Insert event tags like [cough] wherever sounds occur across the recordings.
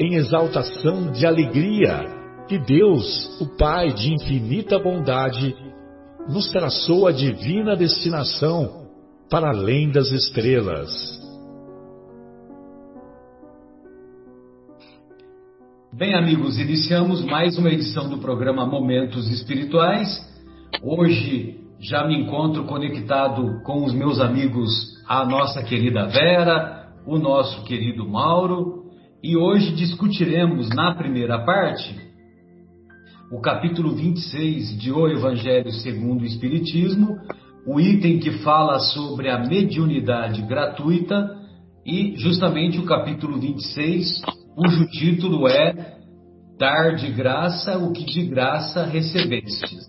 em exaltação de alegria que Deus, o Pai de infinita bondade, nos traçou a divina destinação para além das estrelas. Bem, amigos, iniciamos mais uma edição do programa Momentos Espirituais. Hoje já me encontro conectado com os meus amigos, a nossa querida Vera, o nosso querido Mauro e hoje discutiremos na primeira parte o capítulo 26 de O Evangelho segundo o Espiritismo, o item que fala sobre a mediunidade gratuita e justamente o capítulo 26, cujo título é Dar de graça o que de graça recebestes.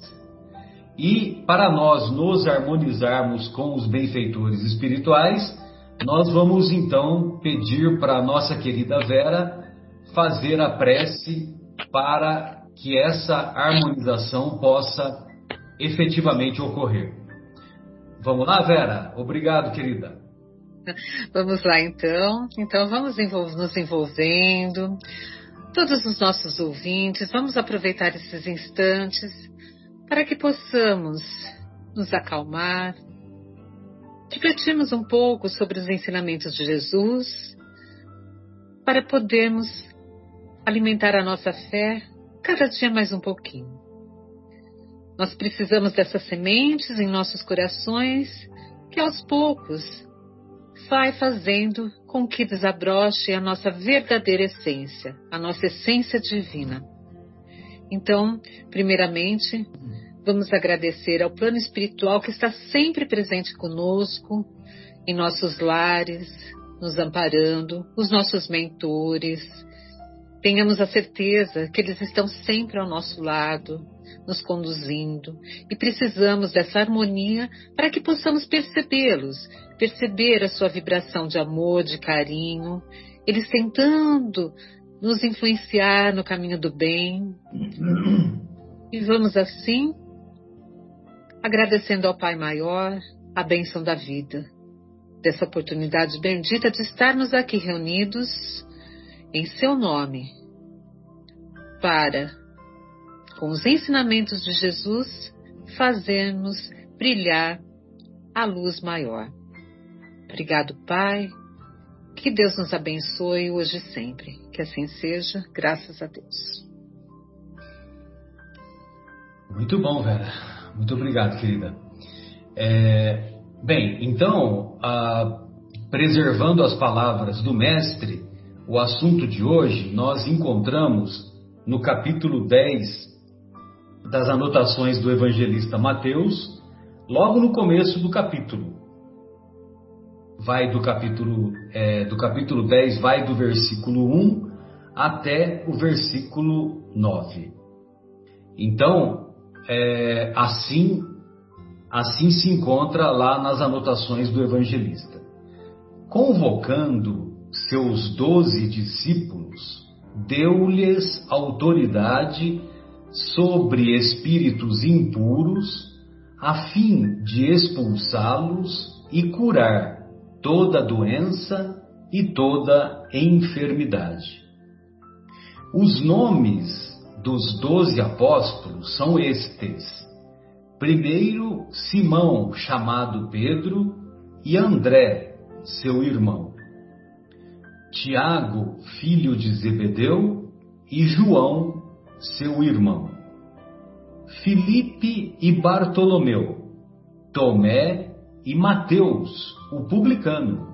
E para nós nos harmonizarmos com os benfeitores espirituais, nós vamos então pedir para a nossa querida Vera fazer a prece para que essa harmonização possa efetivamente ocorrer. Vamos lá, Vera? Obrigado, querida. Vamos lá, então. Então, vamos nos envolvendo. Todos os nossos ouvintes, vamos aproveitar esses instantes para que possamos nos acalmar, refletirmos um pouco sobre os ensinamentos de Jesus para podermos alimentar a nossa fé cada dia mais um pouquinho. Nós precisamos dessas sementes em nossos corações que aos poucos vai fazendo com que desabroche a nossa verdadeira essência, a nossa essência divina. Então, primeiramente, Vamos agradecer ao plano espiritual que está sempre presente conosco, em nossos lares, nos amparando, os nossos mentores. Tenhamos a certeza que eles estão sempre ao nosso lado, nos conduzindo, e precisamos dessa harmonia para que possamos percebê-los, perceber a sua vibração de amor, de carinho, eles tentando nos influenciar no caminho do bem. E vamos assim agradecendo ao Pai Maior a bênção da vida, dessa oportunidade bendita de estarmos aqui reunidos em Seu nome, para, com os ensinamentos de Jesus, fazermos brilhar a luz maior. Obrigado, Pai. Que Deus nos abençoe hoje e sempre. Que assim seja, graças a Deus. Muito bom, Vera. Muito obrigado, querida. É, bem, então, a, preservando as palavras do Mestre, o assunto de hoje nós encontramos no capítulo 10 das anotações do evangelista Mateus, logo no começo do capítulo. Vai do capítulo, é, do capítulo 10, vai do versículo 1 até o versículo 9. Então, é, assim, assim se encontra lá nas anotações do evangelista. Convocando seus doze discípulos, deu-lhes autoridade sobre espíritos impuros, a fim de expulsá-los e curar toda doença e toda enfermidade. Os nomes dos doze apóstolos são estes: primeiro, Simão, chamado Pedro, e André, seu irmão, Tiago, filho de Zebedeu, e João, seu irmão, Filipe e Bartolomeu, Tomé e Mateus, o publicano,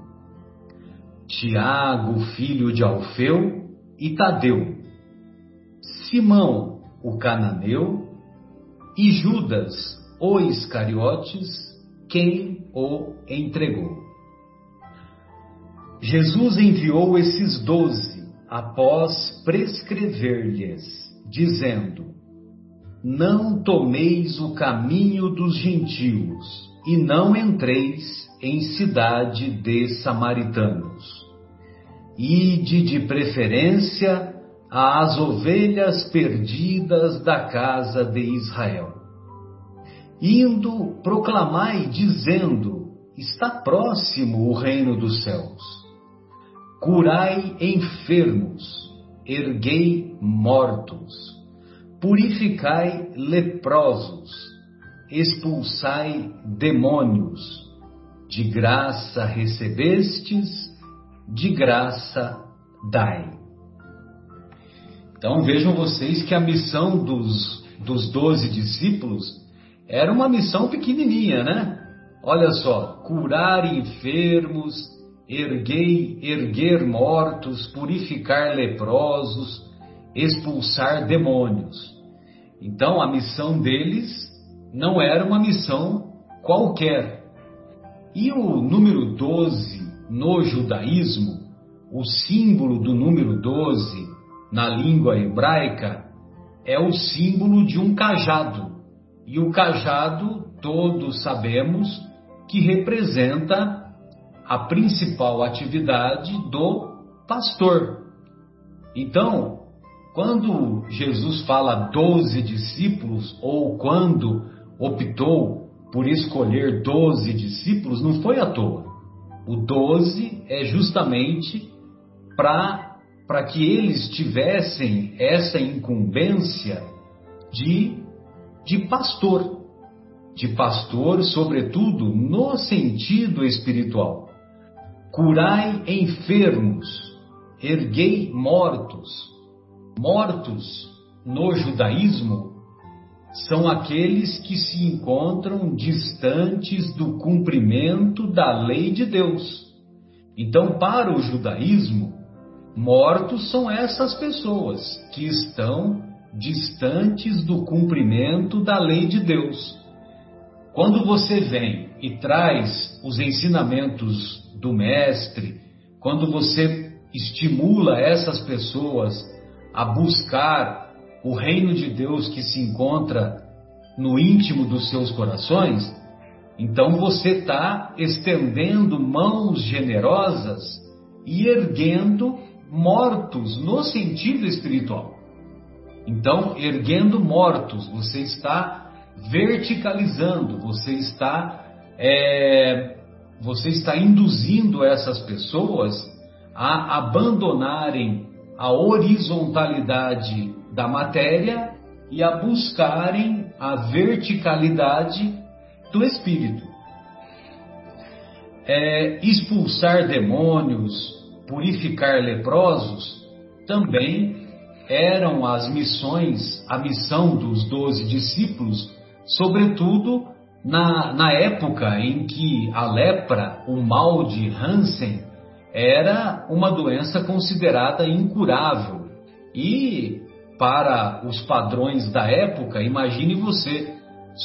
Tiago, filho de Alfeu, e Tadeu, Simão, o cananeu, e Judas, o Iscariotes, quem o entregou. Jesus enviou esses doze após prescrever-lhes, dizendo: Não tomeis o caminho dos gentios e não entreis em cidade de samaritanos. Ide de preferência às ovelhas perdidas da casa de Israel. Indo, proclamai, dizendo: Está próximo o reino dos céus. Curai enfermos, erguei mortos, purificai leprosos, expulsai demônios. De graça recebestes, de graça dai. Então vejam vocês que a missão dos, dos doze discípulos era uma missão pequenininha, né? Olha só, curar enfermos, erguei, erguer mortos, purificar leprosos, expulsar demônios. Então a missão deles não era uma missão qualquer. E o número 12 no judaísmo, o símbolo do número 12 na língua hebraica é o símbolo de um cajado. E o cajado, todos sabemos, que representa a principal atividade do pastor. Então, quando Jesus fala doze discípulos, ou quando optou por escolher doze discípulos, não foi à toa. O 12 é justamente para que eles tivessem essa incumbência de, de pastor. De pastor, sobretudo, no sentido espiritual. Curai enfermos, erguei mortos. Mortos, no judaísmo, são aqueles que se encontram distantes do cumprimento da lei de Deus. Então, para o judaísmo, mortos são essas pessoas que estão distantes do cumprimento da lei de Deus. Quando você vem e traz os ensinamentos do Mestre, quando você estimula essas pessoas a buscar o reino de Deus que se encontra no íntimo dos seus corações, então você está estendendo mãos generosas e erguendo mortos no sentido espiritual. Então, erguendo mortos, você está verticalizando, você está é, você está induzindo essas pessoas a abandonarem a horizontalidade da matéria e a buscarem a verticalidade do espírito. É, expulsar demônios, purificar leprosos, também eram as missões, a missão dos doze discípulos, sobretudo na, na época em que a lepra, o mal de Hansen, era uma doença considerada incurável. E para os padrões da época, imagine você,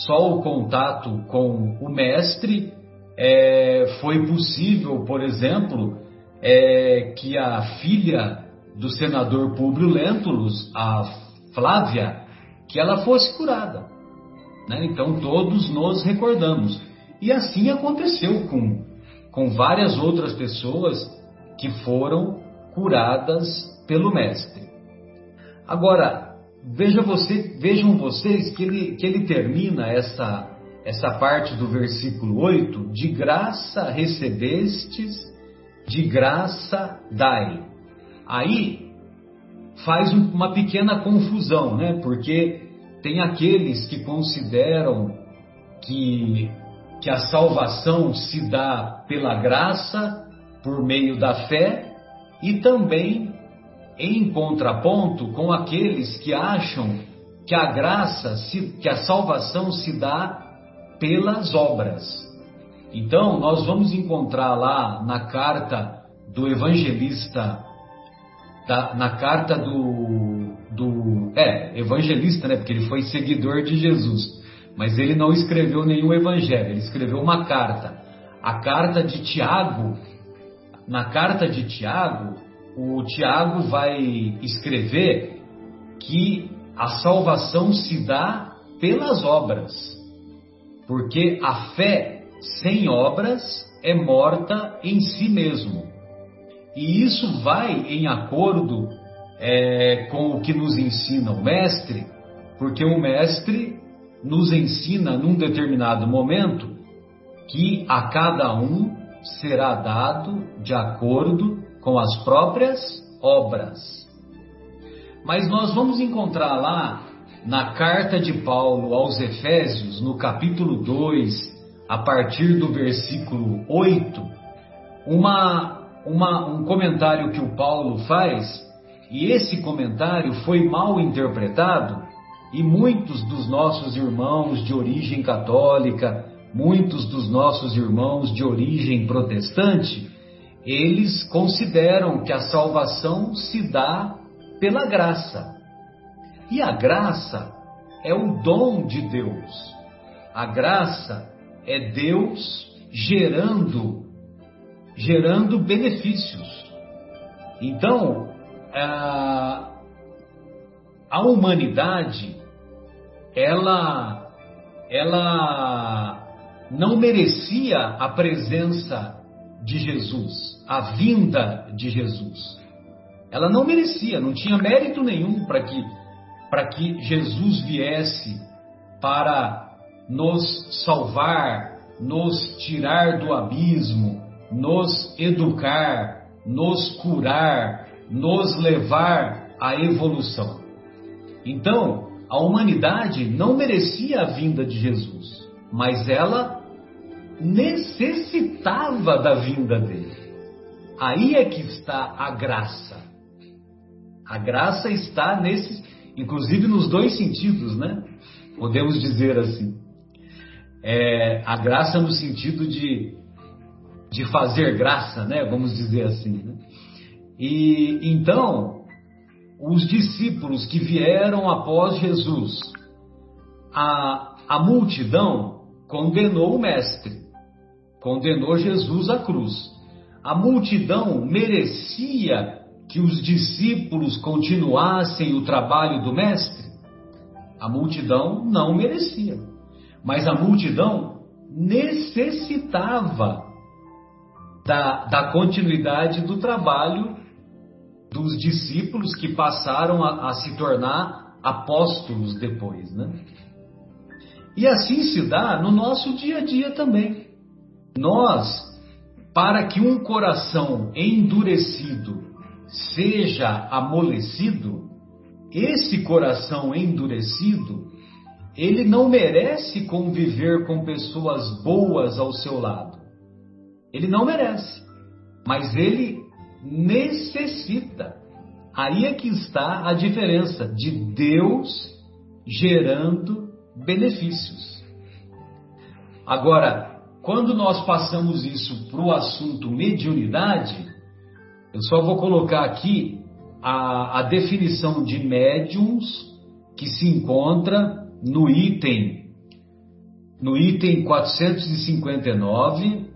só o contato com o mestre é, foi possível, por exemplo, é, que a filha do senador Públio Lentulus, a Flávia, que ela fosse curada. Né? Então todos nos recordamos. E assim aconteceu com, com várias outras pessoas que foram curadas pelo Mestre. Agora, veja você, vejam vocês que ele, que ele termina essa, essa parte do versículo 8: de graça recebestes, de graça dai. Aí faz uma pequena confusão, né? Porque tem aqueles que consideram que, que a salvação se dá pela graça, por meio da fé, e também em contraponto com aqueles que acham que a graça, que a salvação se dá pelas obras. Então, nós vamos encontrar lá na carta do evangelista, da, na carta do, do. É, evangelista, né? Porque ele foi seguidor de Jesus. Mas ele não escreveu nenhum evangelho, ele escreveu uma carta. A carta de Tiago. Na carta de Tiago, o Tiago vai escrever que a salvação se dá pelas obras, porque a fé sem obras é morta em si mesmo. E isso vai em acordo é, com o que nos ensina o Mestre, porque o Mestre nos ensina num determinado momento que a cada um será dado de acordo com as próprias obras. Mas nós vamos encontrar lá na carta de Paulo aos Efésios, no capítulo 2, a partir do versículo 8, uma, uma, um comentário que o Paulo faz, e esse comentário foi mal interpretado, e muitos dos nossos irmãos de origem católica, muitos dos nossos irmãos de origem protestante, eles consideram que a salvação se dá pela graça. E a graça é o dom de Deus. A graça é Deus gerando gerando benefícios. Então, a, a humanidade ela ela não merecia a presença de Jesus, a vinda de Jesus. Ela não merecia, não tinha mérito nenhum para que, para que Jesus viesse para nos salvar, nos tirar do abismo, nos educar, nos curar, nos levar à evolução. Então, a humanidade não merecia a vinda de Jesus, mas ela necessitava da vinda dele. Aí é que está a graça. A graça está nesses, inclusive nos dois sentidos, né? Podemos dizer assim. É, a graça no sentido de, de fazer graça, né? Vamos dizer assim. Né? E então, os discípulos que vieram após Jesus, a, a multidão condenou o Mestre condenou Jesus à cruz. A multidão merecia que os discípulos continuassem o trabalho do Mestre? A multidão não merecia. Mas a multidão necessitava da, da continuidade do trabalho dos discípulos que passaram a, a se tornar apóstolos depois, né? E assim se dá no nosso dia a dia também. Nós, para que um coração endurecido seja amolecido, esse coração endurecido, ele não merece conviver com pessoas boas ao seu lado. Ele não merece. Mas ele necessita. Aí é que está a diferença de Deus gerando benefícios. Agora, quando nós passamos isso para o assunto mediunidade, eu só vou colocar aqui a, a definição de médiums que se encontra no item no item 459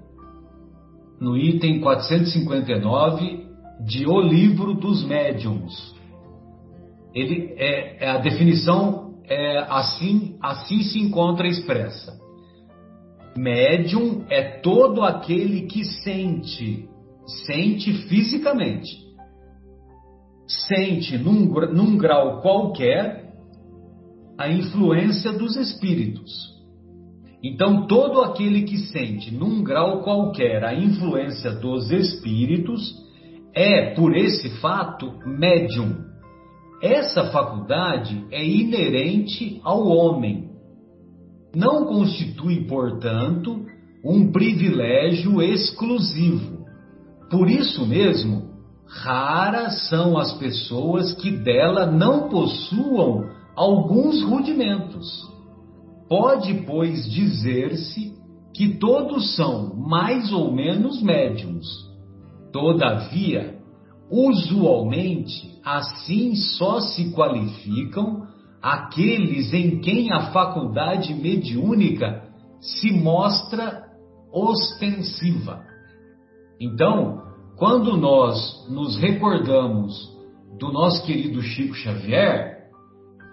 no item 459 de O Livro dos Médiuns. Ele é, é a definição é assim assim se encontra expressa. Médium é todo aquele que sente, sente fisicamente, sente num, num grau qualquer a influência dos espíritos. Então, todo aquele que sente num grau qualquer a influência dos espíritos é, por esse fato, médium. Essa faculdade é inerente ao homem não constitui, portanto, um privilégio exclusivo. Por isso mesmo, raras são as pessoas que dela não possuam alguns rudimentos. Pode, pois, dizer-se que todos são mais ou menos médiums. Todavia, usualmente, assim só se qualificam aqueles em quem a faculdade mediúnica se mostra ostensiva. Então, quando nós nos recordamos do nosso querido Chico Xavier,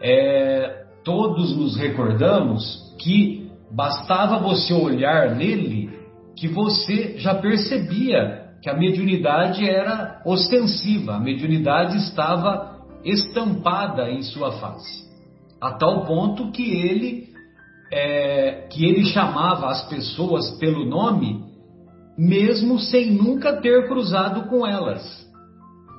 é, todos nos recordamos que bastava você olhar nele que você já percebia que a mediunidade era ostensiva, a mediunidade estava estampada em sua face, a tal ponto que ele é, que ele chamava as pessoas pelo nome, mesmo sem nunca ter cruzado com elas.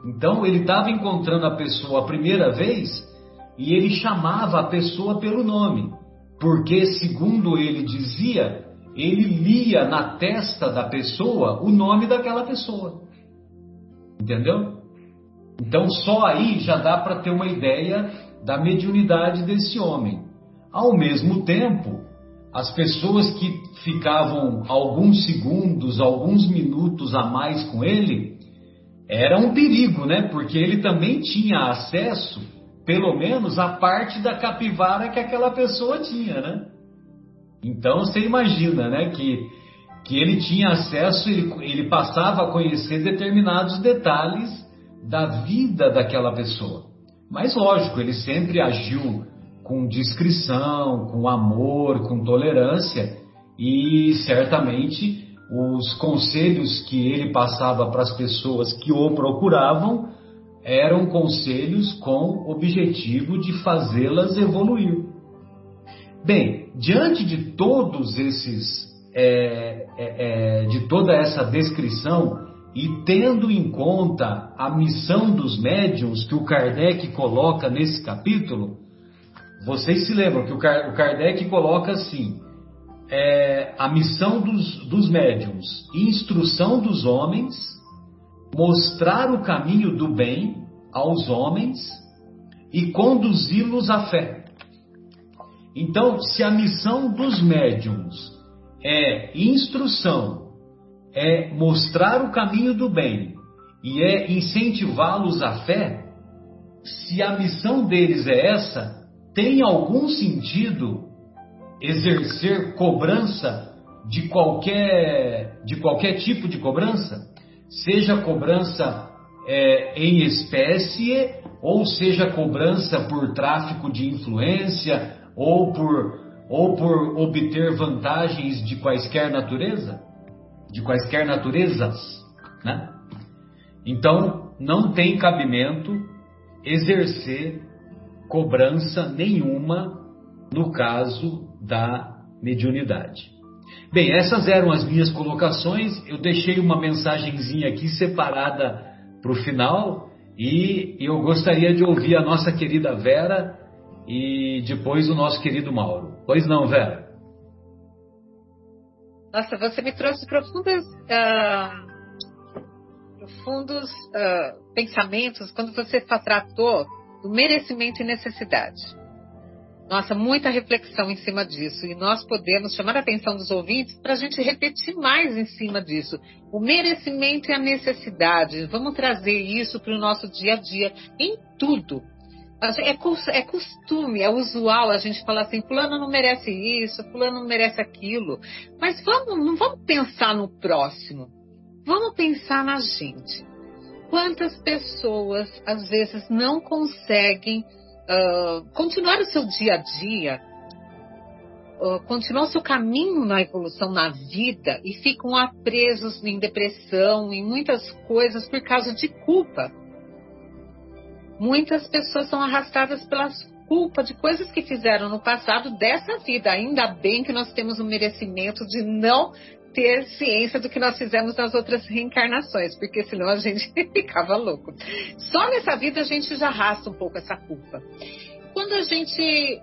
Então ele estava encontrando a pessoa a primeira vez e ele chamava a pessoa pelo nome, porque, segundo ele dizia, ele lia na testa da pessoa o nome daquela pessoa. Entendeu? Então, só aí já dá para ter uma ideia da mediunidade desse homem. Ao mesmo tempo, as pessoas que ficavam alguns segundos, alguns minutos a mais com ele, era um perigo, né? Porque ele também tinha acesso, pelo menos, à parte da capivara que aquela pessoa tinha, né? Então você imagina, né? Que, que ele tinha acesso, ele, ele passava a conhecer determinados detalhes da vida daquela pessoa. Mas lógico, ele sempre agiu com discrição, com amor, com tolerância e certamente os conselhos que ele passava para as pessoas que o procuravam eram conselhos com objetivo de fazê-las evoluir. Bem, diante de todos esses, é, é, é, de toda essa descrição e tendo em conta a missão dos médiums que o Kardec coloca nesse capítulo, vocês se lembram que o Kardec coloca assim: é, a missão dos, dos médiums, instrução dos homens, mostrar o caminho do bem aos homens e conduzi-los à fé. Então, se a missão dos médiums é instrução, é mostrar o caminho do bem e é incentivá-los à fé, se a missão deles é essa, tem algum sentido exercer cobrança de qualquer, de qualquer tipo de cobrança? Seja cobrança é, em espécie, ou seja cobrança por tráfico de influência, ou por, ou por obter vantagens de quaisquer natureza? De quaisquer naturezas, né? Então, não tem cabimento exercer cobrança nenhuma no caso da mediunidade. Bem, essas eram as minhas colocações. Eu deixei uma mensagenzinha aqui separada para o final e eu gostaria de ouvir a nossa querida Vera e depois o nosso querido Mauro. Pois não, Vera? Nossa, você me trouxe profundas, uh, profundos uh, pensamentos quando você tratou do merecimento e necessidade. Nossa, muita reflexão em cima disso. E nós podemos chamar a atenção dos ouvintes para a gente repetir mais em cima disso. O merecimento e a necessidade. Vamos trazer isso para o nosso dia a dia, em tudo. É, é costume, é usual a gente falar assim: Fulano não merece isso, Fulano não merece aquilo. Mas vamos, não vamos pensar no próximo. Vamos pensar na gente. Quantas pessoas às vezes não conseguem uh, continuar o seu dia a dia, uh, continuar o seu caminho na evolução na vida e ficam presos em depressão, em muitas coisas por causa de culpa. Muitas pessoas são arrastadas pelas culpa de coisas que fizeram no passado dessa vida. Ainda bem que nós temos o merecimento de não ter ciência do que nós fizemos nas outras reencarnações, porque senão a gente [laughs] ficava louco. Só nessa vida a gente já arrasta um pouco essa culpa. Quando a gente.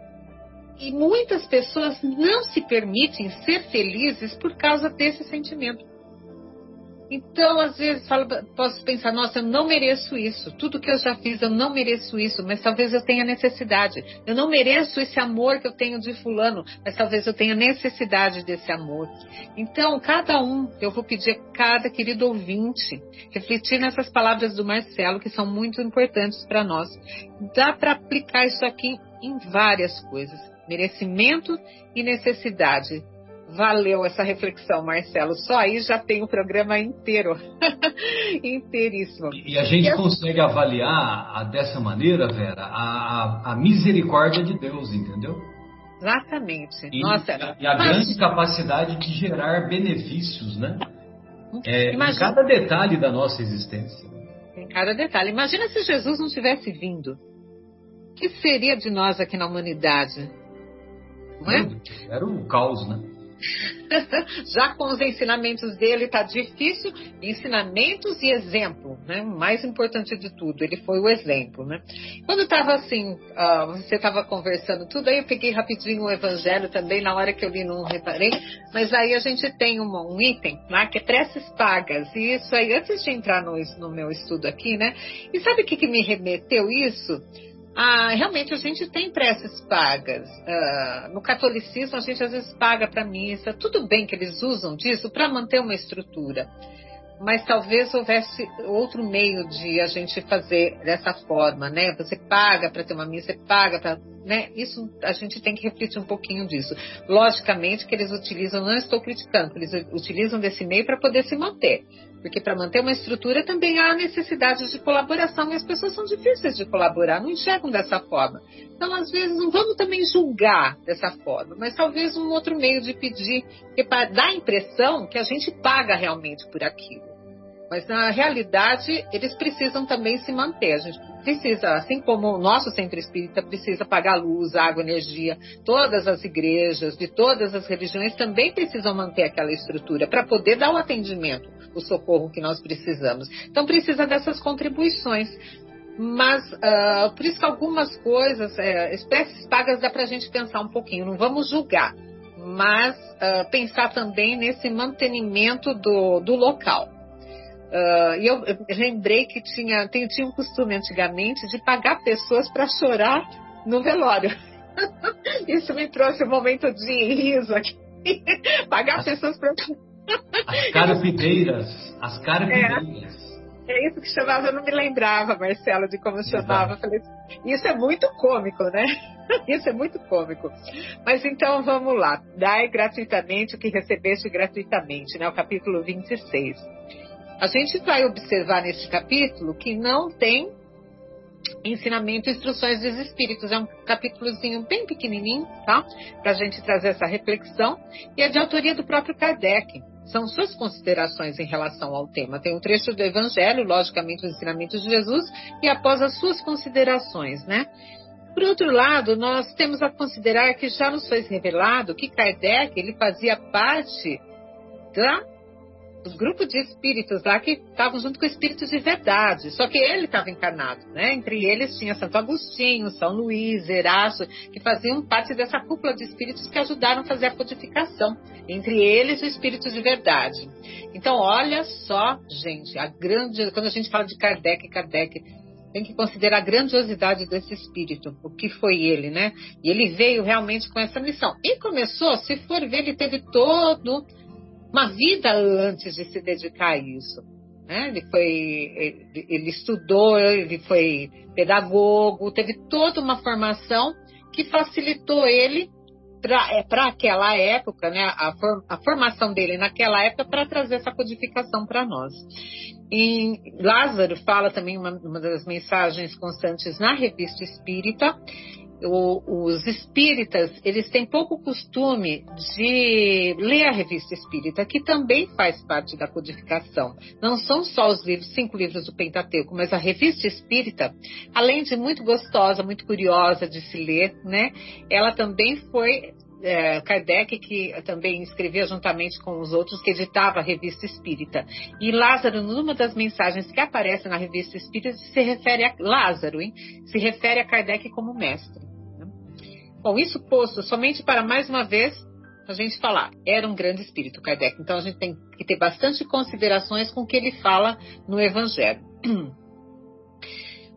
E muitas pessoas não se permitem ser felizes por causa desse sentimento. Então, às vezes, falo, posso pensar, nossa, eu não mereço isso. Tudo que eu já fiz, eu não mereço isso, mas talvez eu tenha necessidade. Eu não mereço esse amor que eu tenho de fulano, mas talvez eu tenha necessidade desse amor. Então, cada um, eu vou pedir a cada querido ouvinte refletir nessas palavras do Marcelo, que são muito importantes para nós. Dá para aplicar isso aqui em várias coisas. Merecimento e necessidade Valeu essa reflexão, Marcelo. Só aí já tem o programa inteiro. [laughs] Inteiríssimo. E a gente e consegue assim... avaliar a, dessa maneira, Vera, a, a, a, misericórdia de Deus, entendeu? Exatamente. E, Nossa, e a, mas... grande capacidade de gerar benefícios, né? É, Imagina... Em cada detalhe da nossa existência. Em cada detalhe. Imagina se Jesus não tivesse vindo. O que seria de nós aqui na humanidade? Não é? Era um caos, né? [laughs] Já com os ensinamentos dele está difícil, ensinamentos e exemplo, né? Mais importante de tudo, ele foi o exemplo, né? Quando estava assim, uh, você estava conversando tudo, aí eu peguei rapidinho o evangelho também, na hora que eu li não reparei, mas aí a gente tem uma, um item lá que é preces pagas, e isso aí, antes de entrar no, no meu estudo aqui, né? E sabe o que, que me remeteu isso? Ah, realmente a gente tem preces pagas. Ah, no catolicismo a gente às vezes paga para missa. Tudo bem que eles usam disso para manter uma estrutura, mas talvez houvesse outro meio de a gente fazer dessa forma, né? Você paga para ter uma missa, você paga para, né? Isso a gente tem que refletir um pouquinho disso. Logicamente que eles utilizam, não estou criticando, eles utilizam desse meio para poder se manter. Porque para manter uma estrutura também há necessidade de colaboração e as pessoas são difíceis de colaborar, não enxergam dessa forma. Então, às vezes, não vamos também julgar dessa forma, mas talvez um outro meio de pedir, que para dar a impressão que a gente paga realmente por aquilo. Mas na realidade, eles precisam também se manter. A gente precisa, assim como o nosso centro espírita precisa pagar luz, água, energia, todas as igrejas de todas as religiões também precisam manter aquela estrutura para poder dar o atendimento, o socorro que nós precisamos. Então precisa dessas contribuições. Mas uh, por isso que algumas coisas, é, espécies pagas dá para a gente pensar um pouquinho, não vamos julgar, mas uh, pensar também nesse mantenimento do, do local. Uh, e eu, eu, lembrei que tinha, tem, tinha um costume antigamente de pagar pessoas para chorar no velório. [laughs] Isso me trouxe um momento de riso aqui. [laughs] pagar as, pessoas para. As carpideiras. As carpideiras. É, é, isso que chamava, eu não me lembrava, Marcelo, de como chamava. Falei, isso é muito cômico, né? [laughs] Isso é muito cômico. Mas então vamos lá. Dai gratuitamente o que recebeste gratuitamente, né? O capítulo 26. A gente vai observar nesse capítulo que não tem ensinamento e instruções dos espíritos. É um capítulozinho bem pequenininho, tá? Para a gente trazer essa reflexão. E é de autoria do próprio Kardec. São suas considerações em relação ao tema. Tem um trecho do Evangelho, logicamente, os ensinamentos de Jesus, e após as suas considerações, né? Por outro lado, nós temos a considerar que já nos foi revelado que Kardec ele fazia parte da os grupos de espíritos lá que estavam junto com espíritos de verdade. Só que ele estava encarnado, né? Entre eles tinha Santo Agostinho, São Luís, Erasto, que faziam parte dessa cúpula de espíritos que ajudaram a fazer a codificação. Entre eles, o espírito de verdade. Então, olha só, gente, a grande. Quando a gente fala de Kardec, Kardec tem que considerar a grandiosidade desse espírito, o que foi ele, né? E ele veio realmente com essa missão. E começou, se for ver, ele teve todo uma vida antes de se dedicar a isso. Né? Ele foi, ele estudou, ele foi pedagogo, teve toda uma formação que facilitou ele para é, aquela época, né, a, for, a, formação dele naquela época para trazer essa codificação para nós. E Lázaro fala também uma, uma das mensagens constantes na revista Espírita o, os espíritas, eles têm pouco costume de ler a revista espírita, que também faz parte da codificação. Não são só os livros, cinco livros do Pentateuco, mas a revista espírita, além de muito gostosa, muito curiosa de se ler, né? Ela também foi é, Kardec, que também escrevia juntamente com os outros, que editava a revista espírita. E Lázaro, numa das mensagens que aparece na revista espírita, se refere a Lázaro, hein? se refere a Kardec como mestre. Bom, isso posto, somente para mais uma vez a gente falar, era um grande espírito, Kardec. Então a gente tem que ter bastante considerações com o que ele fala no Evangelho. [clears throat]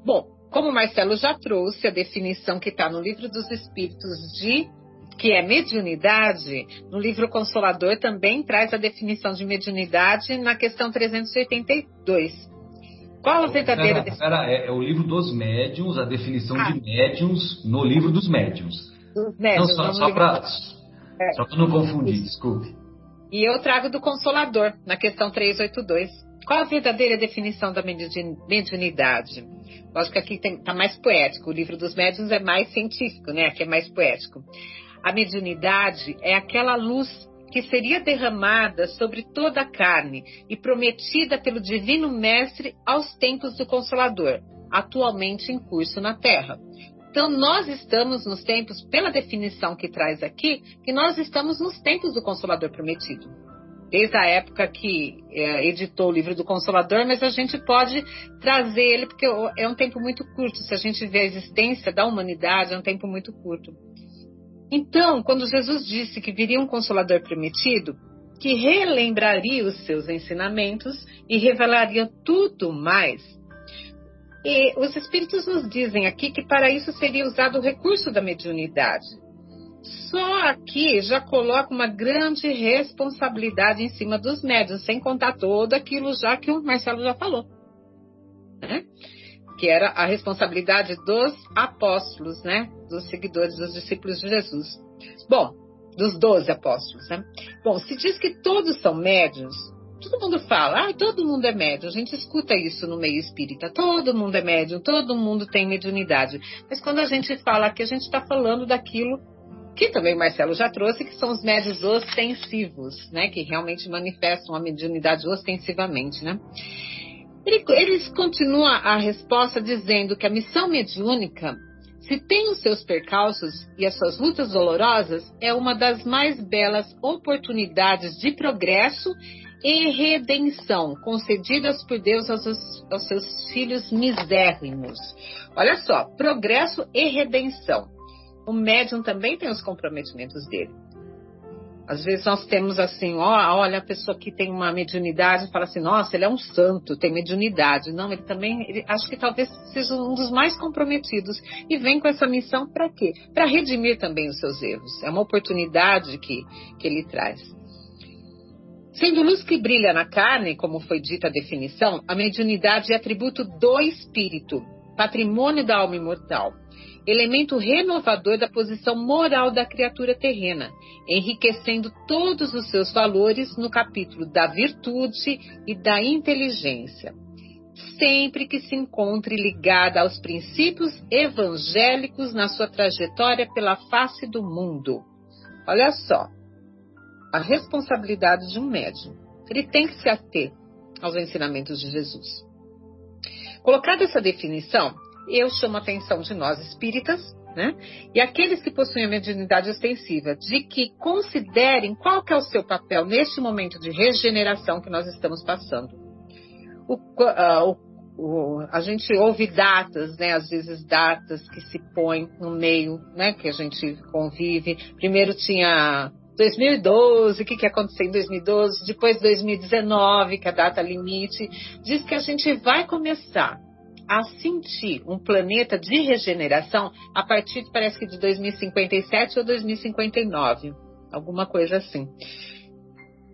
Bom, como o Marcelo já trouxe a definição que está no livro dos Espíritos de que é mediunidade, no livro Consolador também traz a definição de mediunidade na questão 382. Qual a verdadeira definição? É, é, o livro dos médiuns, a definição ah. de médiuns no livro dos médiuns. Dos médiuns. Não, só, só para é. Só para não confundir, desculpe. E eu trago do Consolador, na questão 382. Qual a verdadeira definição da mediunidade? Lógico que aqui está mais poético. O livro dos médiuns é mais científico, né? Aqui é mais poético. A mediunidade é aquela luz que seria derramada sobre toda a carne e prometida pelo Divino Mestre aos tempos do Consolador, atualmente em curso na Terra. Então, nós estamos nos tempos, pela definição que traz aqui, que nós estamos nos tempos do Consolador Prometido. Desde a época que é, editou o livro do Consolador, mas a gente pode trazer ele, porque é um tempo muito curto. Se a gente vê a existência da humanidade, é um tempo muito curto. Então, quando Jesus disse que viria um Consolador Prometido, que relembraria os seus ensinamentos e revelaria tudo mais, e os espíritos nos dizem aqui que para isso seria usado o recurso da mediunidade. Só aqui já coloca uma grande responsabilidade em cima dos médios, sem contar todo aquilo já que o Marcelo já falou. Né? Que era a responsabilidade dos apóstolos, né? Dos seguidores, dos discípulos de Jesus. Bom, dos doze apóstolos, né? Bom, se diz que todos são médios, todo mundo fala, ah, todo mundo é médium. A gente escuta isso no meio espírita. Todo mundo é médium, todo mundo tem mediunidade. Mas quando a gente fala aqui, a gente está falando daquilo que também o Marcelo já trouxe, que são os médios ostensivos, né? Que realmente manifestam a mediunidade ostensivamente, né? eles continuam a resposta dizendo que a missão mediúnica, se tem os seus percalços e as suas lutas dolorosas, é uma das mais belas oportunidades de progresso e redenção concedidas por Deus aos, aos seus filhos misérrimos. Olha só, progresso e redenção. O médium também tem os comprometimentos dele. Às vezes nós temos assim, ó, olha a pessoa que tem uma mediunidade fala assim, nossa, ele é um santo, tem mediunidade. Não, ele também, ele, acho que talvez seja um dos mais comprometidos e vem com essa missão para quê? Para redimir também os seus erros. É uma oportunidade que, que ele traz. Sendo luz que brilha na carne, como foi dita a definição, a mediunidade é atributo do espírito, patrimônio da alma imortal, elemento renovador da posição moral da criatura terrena, enriquecendo todos os seus valores no capítulo da virtude e da inteligência, sempre que se encontre ligada aos princípios evangélicos na sua trajetória pela face do mundo. Olha só, a responsabilidade de um médium. Ele tem que se ater aos ensinamentos de Jesus. Colocada essa definição, eu chamo a atenção de nós espíritas, né? E aqueles que possuem a mediunidade ostensiva, de que considerem qual que é o seu papel neste momento de regeneração que nós estamos passando. O, uh, o, o, a gente ouve datas, né? Às vezes datas que se põem no meio, né? Que a gente convive. Primeiro tinha 2012, o que, que aconteceu em 2012, depois 2019, que é a data limite, diz que a gente vai começar a sentir um planeta de regeneração a partir, parece que de 2057 ou 2059, alguma coisa assim.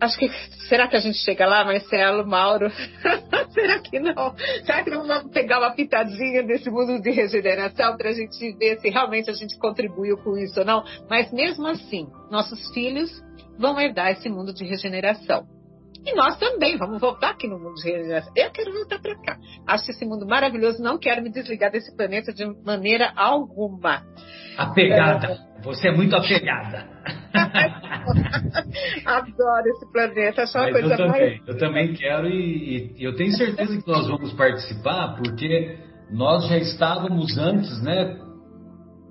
Acho que será que a gente chega lá, Marcelo, Mauro? [laughs] será que não? Será que não vamos pegar uma pitadinha desse mundo de regeneração para a gente ver se realmente a gente contribuiu com isso ou não? Mas mesmo assim, nossos filhos vão herdar esse mundo de regeneração. E nós também vamos voltar aqui no mundo de regeneração. Eu quero voltar para cá. Acho esse mundo maravilhoso. Não quero me desligar desse planeta de maneira alguma. Apegada. É... Você é muito apegada. [laughs] Adoro esse planeta. Acho uma coisa eu também, mais... eu também quero e, e eu tenho certeza que nós vamos participar porque nós já estávamos antes, né?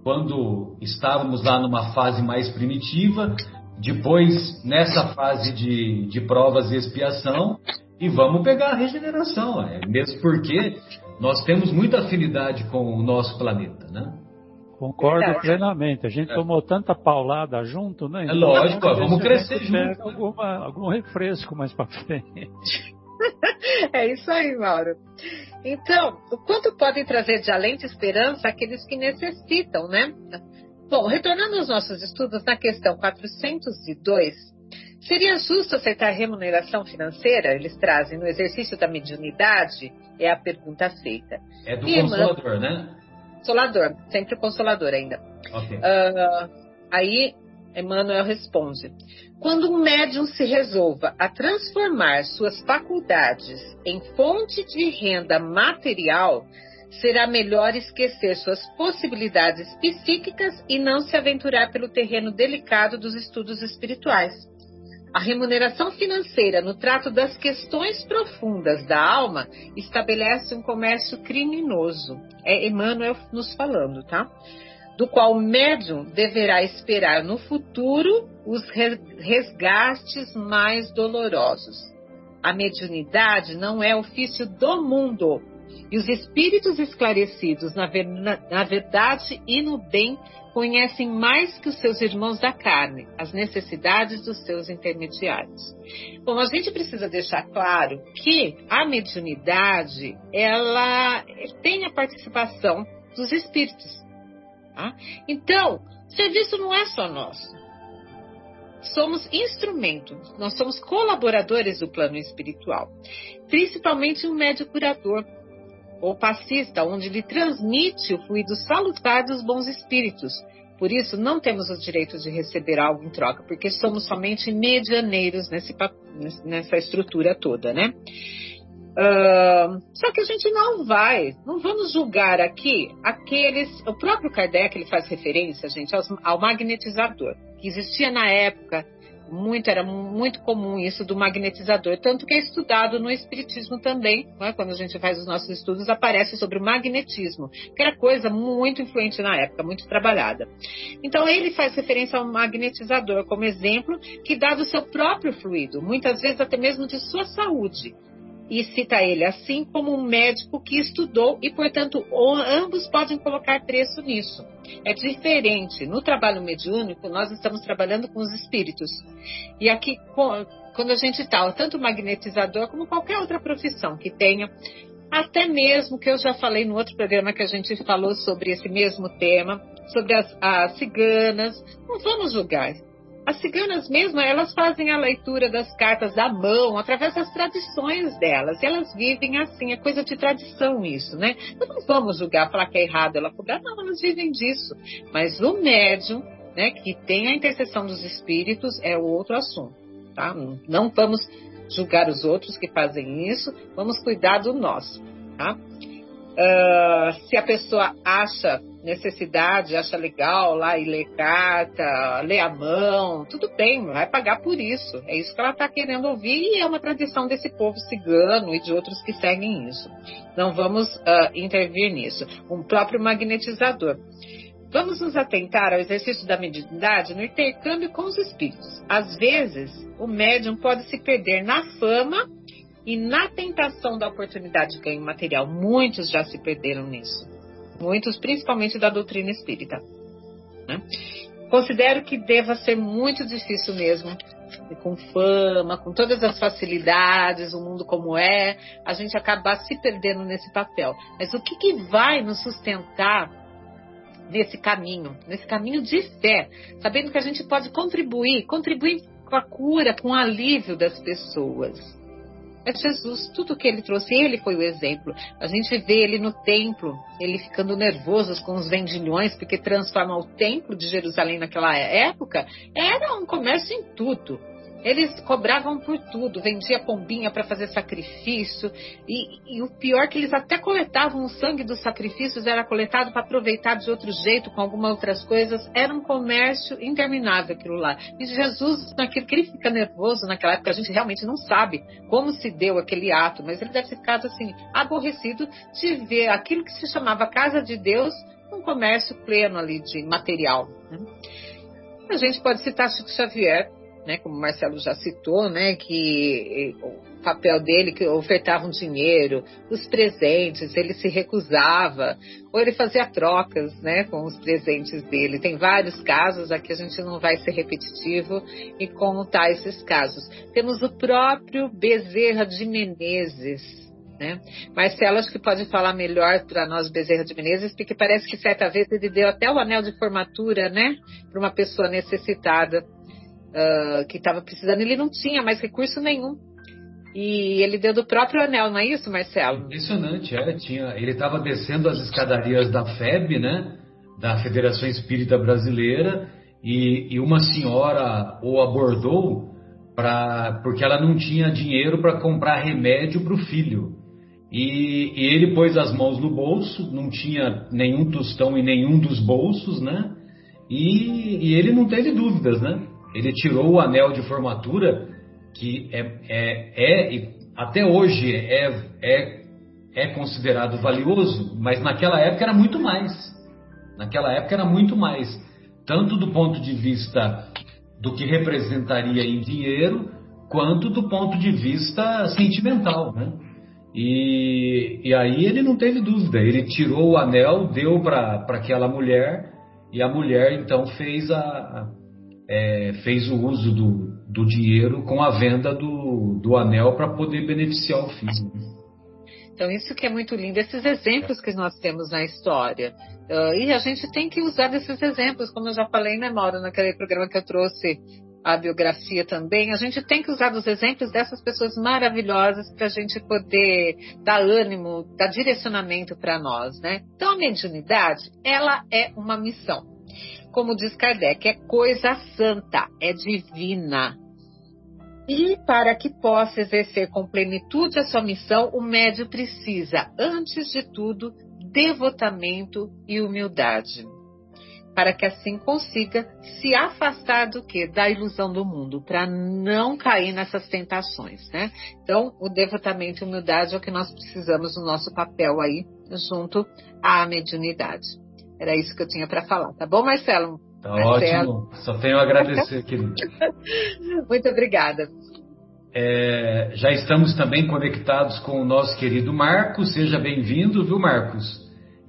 Quando estávamos lá numa fase mais primitiva, depois nessa fase de, de provas e expiação e vamos pegar a regeneração, é, mesmo porque nós temos muita afinidade com o nosso planeta, né? Concordo Verdade. plenamente. A gente é. tomou tanta paulada junto, né? Então, é lógico, vamos crescer junto. Alguma, algum refresco mais para frente. [laughs] é isso aí, Mauro. Então, o quanto podem trazer de além de esperança aqueles que necessitam, né? Bom, retornando aos nossos estudos na questão 402, seria justo aceitar remuneração financeira? Eles trazem no exercício da mediunidade? É a pergunta feita. É do e consolador, né? Consolador, sempre consolador ainda. Okay. Uh, aí, Emmanuel responde: quando um médium se resolva a transformar suas faculdades em fonte de renda material, será melhor esquecer suas possibilidades psíquicas e não se aventurar pelo terreno delicado dos estudos espirituais. A remuneração financeira no trato das questões profundas da alma estabelece um comércio criminoso. É Emmanuel nos falando, tá? do qual o médium deverá esperar no futuro os resgastes mais dolorosos. A mediunidade não é ofício do mundo, e os espíritos esclarecidos na, na verdade e no bem conhecem mais que os seus irmãos da carne as necessidades dos seus intermediários. Bom, a gente precisa deixar claro que a mediunidade ela tem a participação dos espíritos. Tá? Então, o serviço não é só nosso. Somos instrumento, nós somos colaboradores do plano espiritual, principalmente um médio curador ou passista, onde ele transmite o fluido salutar dos bons espíritos. Por isso, não temos o direito de receber algo em troca, porque somos somente medianeiros nesse, nessa estrutura toda, né? Uh, só que a gente não vai, não vamos julgar aqui aqueles. O próprio Kardec ele faz referência, gente, ao magnetizador, que existia na época, muito, era muito comum isso do magnetizador, tanto que é estudado no Espiritismo também, né, quando a gente faz os nossos estudos, aparece sobre o magnetismo, que era coisa muito influente na época, muito trabalhada. Então ele faz referência ao magnetizador como exemplo que dá do seu próprio fluido, muitas vezes até mesmo de sua saúde e cita ele assim como um médico que estudou e, portanto, ambos podem colocar preço nisso. É diferente. No trabalho mediúnico, nós estamos trabalhando com os espíritos. E aqui, quando a gente está, tanto magnetizador como qualquer outra profissão que tenha, até mesmo que eu já falei no outro programa que a gente falou sobre esse mesmo tema, sobre as, as ciganas, não vamos julgar. As ciganas mesmo, elas fazem a leitura das cartas da mão através das tradições delas. E elas vivem assim, é coisa de tradição isso, né? Não vamos julgar, falar que é errado ela cobrar, não, elas vivem disso. Mas o médium, né, que tem a intercessão dos espíritos, é outro assunto, tá? Não vamos julgar os outros que fazem isso, vamos cuidar do nosso, tá? Uh, se a pessoa acha necessidade, acha legal lá e ler carta, ler a mão, tudo bem, vai pagar por isso. É isso que ela está querendo ouvir e é uma tradição desse povo cigano e de outros que seguem isso. Não vamos uh, intervir nisso. Um próprio magnetizador. Vamos nos atentar ao exercício da mediunidade no intercâmbio com os espíritos. Às vezes, o médium pode se perder na fama e na tentação da oportunidade de ganho material. Muitos já se perderam nisso muitos, principalmente da doutrina espírita. Né? Considero que deva ser muito difícil mesmo, com fama, com todas as facilidades, o mundo como é, a gente acabar se perdendo nesse papel. Mas o que, que vai nos sustentar nesse caminho, nesse caminho de fé, sabendo que a gente pode contribuir, contribuir com a cura, com o alívio das pessoas é Jesus, tudo que ele trouxe, ele foi o exemplo. A gente vê ele no templo, ele ficando nervoso com os vendilhões, porque transforma o templo de Jerusalém naquela época, era um comércio em tudo. Eles cobravam por tudo, vendia pombinha para fazer sacrifício, e, e, o pior é que eles até coletavam o sangue dos sacrifícios, era coletado para aproveitar de outro jeito, com algumas outras coisas. Era um comércio interminável aquilo lá. E Jesus, naquele que ele fica nervoso naquela época, a gente realmente não sabe como se deu aquele ato, mas ele deve ter ficado assim, aborrecido de ver aquilo que se chamava casa de Deus, um comércio pleno ali de material. Né? A gente pode citar Chico Xavier, né, como o Marcelo já citou, né, que o papel dele que ofertavam dinheiro, os presentes, ele se recusava, ou ele fazia trocas, né, com os presentes dele. Tem vários casos, aqui a gente não vai ser repetitivo e contar esses casos. Temos o próprio Bezerra de Menezes, né? Marcelo, acho que pode falar melhor para nós, Bezerra de Menezes, porque parece que certa vez ele deu até o anel de formatura, né, para uma pessoa necessitada uh, que estava precisando. Ele não tinha mais recurso nenhum. E ele deu do próprio anel, não é isso, Marcelo? Impressionante, é. Tinha, ele estava descendo as escadarias da FEB, né, da Federação Espírita Brasileira, e, e uma senhora o abordou pra, porque ela não tinha dinheiro para comprar remédio para o filho. E, e, ele pôs as mãos no bolso, não tinha nenhum tostão em nenhum dos bolsos, né? E, e, ele não teve dúvidas, né? Ele tirou o anel de formatura, que é, é, é até hoje é, é, é considerado valioso, mas naquela época era muito mais. Naquela época era muito mais. Tanto do ponto de vista do que representaria em dinheiro, quanto do ponto de vista sentimental, né? E, e aí ele não teve dúvida, ele tirou o anel, deu para aquela mulher, e a mulher então fez, a, é, fez o uso do, do dinheiro com a venda do, do anel para poder beneficiar o filho. Então, isso que é muito lindo, esses exemplos que nós temos na história. Uh, e a gente tem que usar desses exemplos, como eu já falei, né, Mauro, naquele programa que eu trouxe a biografia também, a gente tem que usar os exemplos dessas pessoas maravilhosas para a gente poder dar ânimo, dar direcionamento para nós, né? Então a mediunidade, ela é uma missão. Como diz Kardec, é coisa santa, é divina. E para que possa exercer com plenitude a sua missão, o médio precisa, antes de tudo, devotamento e humildade para que assim consiga se afastar do que? Da ilusão do mundo, para não cair nessas tentações, né? Então, o devotamento e humildade é o que nós precisamos no nosso papel aí, junto à mediunidade. Era isso que eu tinha para falar, tá bom, Marcelo? Tá Marcelo. ótimo, só tenho a agradecer, querido. [laughs] Muito obrigada. É, já estamos também conectados com o nosso querido Marcos, seja bem-vindo, viu, Marcos?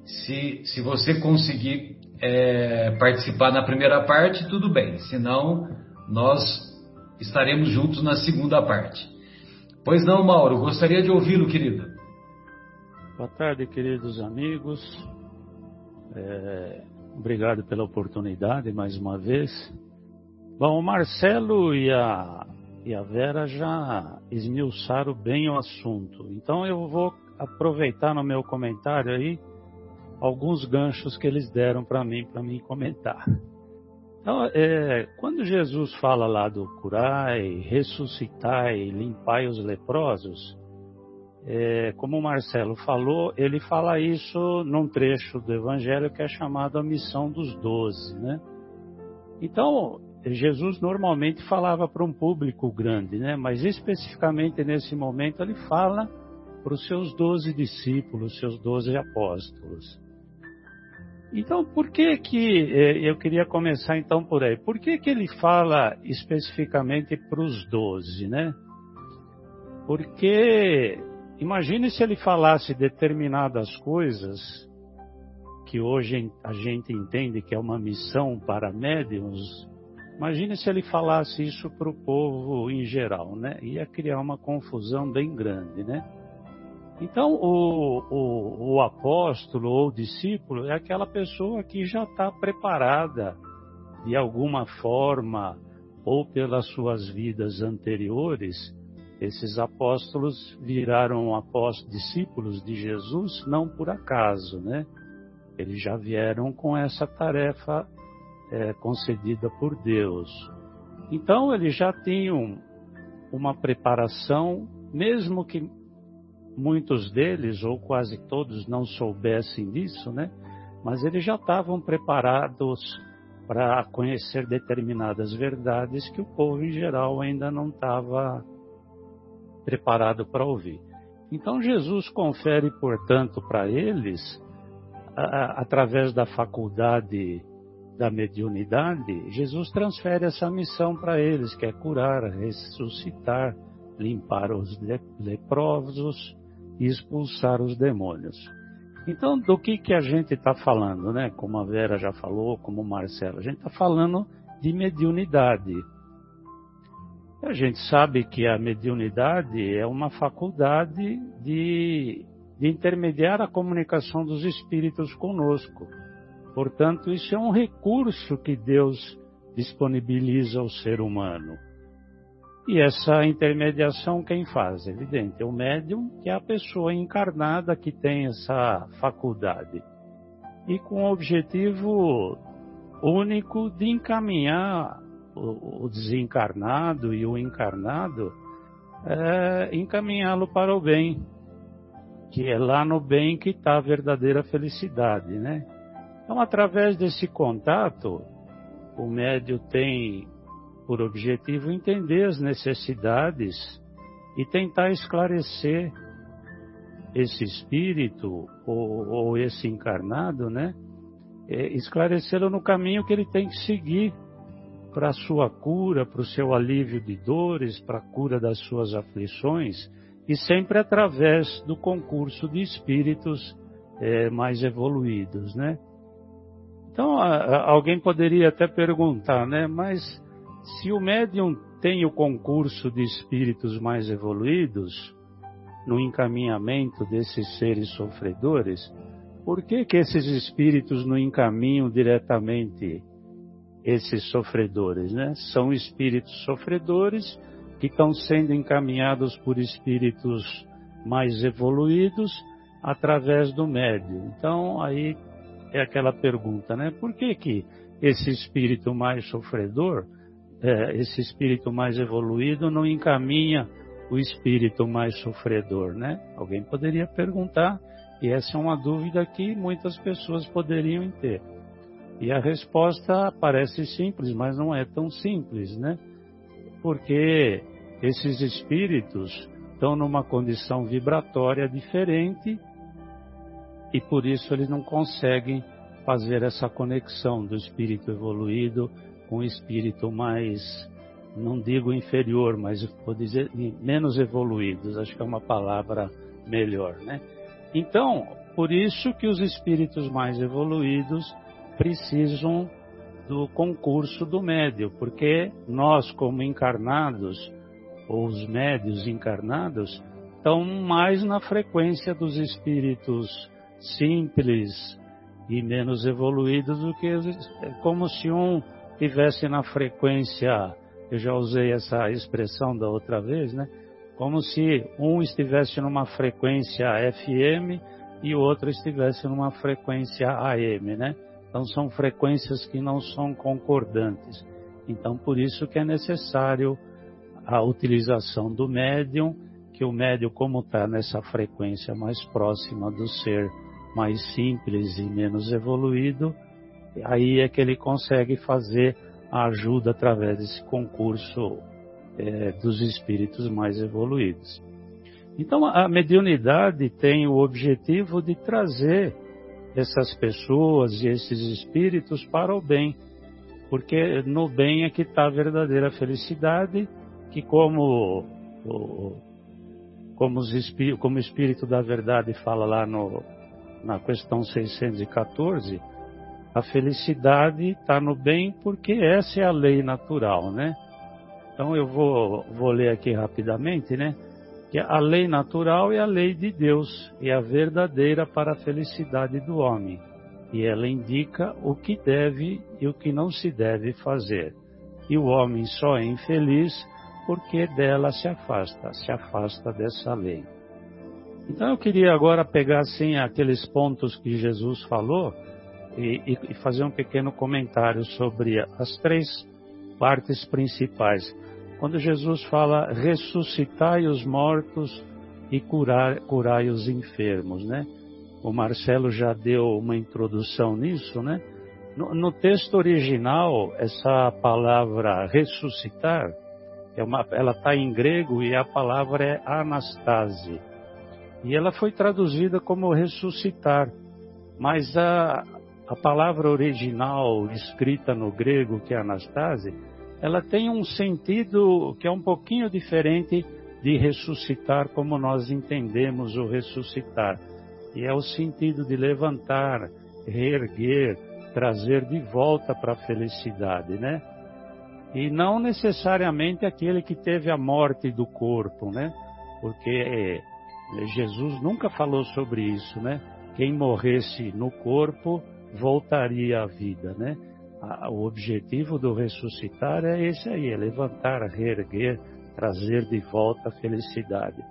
Se, se você conseguir é, participar na primeira parte, tudo bem. Senão, nós estaremos juntos na segunda parte. Pois não, Mauro, gostaria de ouvi-lo, querido. Boa tarde, queridos amigos. É, obrigado pela oportunidade mais uma vez. Bom, o Marcelo e a, e a Vera já esmiuçaram bem o assunto. Então eu vou aproveitar no meu comentário aí alguns ganchos que eles deram para mim, para mim comentar. Então, é, quando Jesus fala lá do curai, ressuscitai, limpai os leprosos, é, como o Marcelo falou, ele fala isso num trecho do Evangelho que é chamado a missão dos doze, né? Então, Jesus normalmente falava para um público grande, né? Mas especificamente nesse momento ele fala para os seus doze discípulos, seus doze apóstolos. Então, por que que eh, eu queria começar então por aí? Por que que ele fala especificamente para os doze, né? Porque imagine se ele falasse determinadas coisas que hoje a gente entende que é uma missão para médiums. Imagine se ele falasse isso para o povo em geral, né? Ia criar uma confusão bem grande, né? Então, o, o, o apóstolo ou discípulo é aquela pessoa que já está preparada de alguma forma ou pelas suas vidas anteriores. Esses apóstolos viraram apóstolos, discípulos de Jesus não por acaso, né? Eles já vieram com essa tarefa é, concedida por Deus. Então, eles já tinham uma preparação, mesmo que muitos deles, ou quase todos, não soubessem disso, né? Mas eles já estavam preparados para conhecer determinadas verdades que o povo em geral ainda não estava preparado para ouvir. Então Jesus confere, portanto, para eles, a, através da faculdade da mediunidade, Jesus transfere essa missão para eles, que é curar, ressuscitar, limpar os leprosos e expulsar os demônios. Então, do que, que a gente está falando, né? Como a Vera já falou, como o Marcelo, a gente está falando de mediunidade. A gente sabe que a mediunidade é uma faculdade de, de intermediar a comunicação dos espíritos conosco. Portanto, isso é um recurso que Deus disponibiliza ao ser humano. E essa intermediação quem faz? Evidente, é o médium, que é a pessoa encarnada que tem essa faculdade. E com o objetivo único de encaminhar o, desencarnado e o encarnado, é, encaminhá-lo para o bem, que é lá no bem que está a verdadeira felicidade, né? Então, através desse contato, o médio tem por objetivo entender as necessidades e tentar esclarecer esse espírito ou, ou esse encarnado, né? É, esclarecê-lo no caminho que ele tem que seguir para a sua cura, para o seu alívio de dores, para a cura das suas aflições, e sempre através do concurso de espíritos é, mais evoluídos, né? Então, alguém poderia até perguntar, né? Mas se o médium tem o concurso de espíritos mais evoluídos no encaminhamento desses seres sofredores, por que que esses espíritos não encaminham diretamente esses sofredores, né? São espíritos sofredores que estão sendo encaminhados por espíritos mais evoluídos através do médium. Então, aí é aquela pergunta, né? Por que que esse espírito mais sofredor, é, esse espírito mais evoluído não encaminha o espírito mais sofredor, né? Alguém poderia perguntar, e essa é uma dúvida que muitas pessoas poderiam ter. E a resposta parece simples, mas não é tão simples, né? Porque esses espíritos estão numa condição vibratória diferente e por isso eles não conseguem fazer essa conexão do espírito evoluído com o espírito mais, não digo inferior, mas vou dizer menos evoluídos, acho que é uma palavra melhor, né? Então, por isso que os espíritos mais evoluídos precisam do concurso do médio, porque nós, como encarnados, ou os médios encarnados, estão mais na frequência dos espíritos simples e menos evoluídos do que é como se um tivesse na frequência, eu já usei essa expressão da outra vez, né? Como se um estivesse numa frequência FM e o outro estivesse numa frequência AM, né? Então são frequências que não são concordantes. Então por isso que é necessário a utilização do médium, que o médium como está nessa frequência mais próxima do ser mais simples e menos evoluído, aí é que ele consegue fazer a ajuda através desse concurso é, dos espíritos mais evoluídos. Então, a mediunidade tem o objetivo de trazer essas pessoas e esses espíritos para o bem, porque no bem é que está a verdadeira felicidade, que como como, os, como o Espírito da Verdade fala lá no, na questão 614, a felicidade está no bem porque essa é a lei natural, né? Então eu vou, vou ler aqui rapidamente, né? Que a lei natural é a lei de Deus e a verdadeira para a felicidade do homem. E ela indica o que deve e o que não se deve fazer. E o homem só é infeliz porque dela se afasta, se afasta dessa lei. Então eu queria agora pegar assim aqueles pontos que Jesus falou e, e fazer um pequeno comentário sobre as três partes principais. Quando Jesus fala ressuscitai os mortos e curar, curai os enfermos, né? O Marcelo já deu uma introdução nisso, né? No, no texto original, essa palavra ressuscitar, é uma, ela está em grego e a palavra é anastase. E ela foi traduzida como ressuscitar. Mas a, a palavra original escrita no grego, que é Anastase, ela tem um sentido que é um pouquinho diferente de ressuscitar como nós entendemos o ressuscitar. E é o sentido de levantar, reerguer, trazer de volta para a felicidade, né? E não necessariamente aquele que teve a morte do corpo, né? Porque é, Jesus nunca falou sobre isso, né? Quem morresse no corpo voltaria à vida, né? O objetivo do ressuscitar é esse aí, é levantar, reerguer, trazer de volta a felicidade.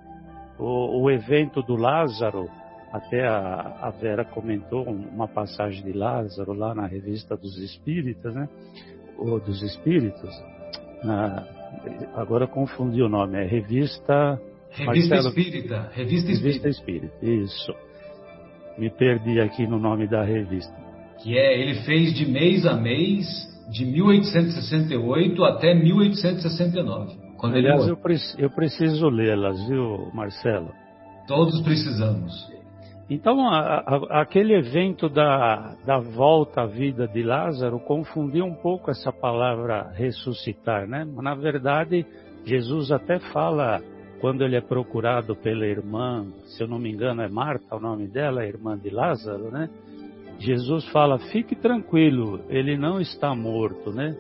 O, o evento do Lázaro, até a, a, Vera comentou uma passagem de Lázaro lá na revista dos Espíritas, né? Ou dos Espíritos. Na, agora confundi o nome, é revista. Revista Marcelo, Espírita. Revista Espírita. Revista Espírita, isso. Me perdi aqui no nome da revista. Que é, ele fez de mês a mês, de 1868 até 1869. Quando Aliás, ele eu, eu preciso lê-las, viu, Marcelo? Todos precisamos. Então, a, a, aquele evento da, da volta à vida de Lázaro confundiu um pouco essa palavra ressuscitar, né? Na verdade, Jesus até fala, quando ele é procurado pela irmã, se eu não me engano é Marta o nome dela, a irmã de Lázaro, né? Jesus fala, fique tranquilo, ele não está morto, né?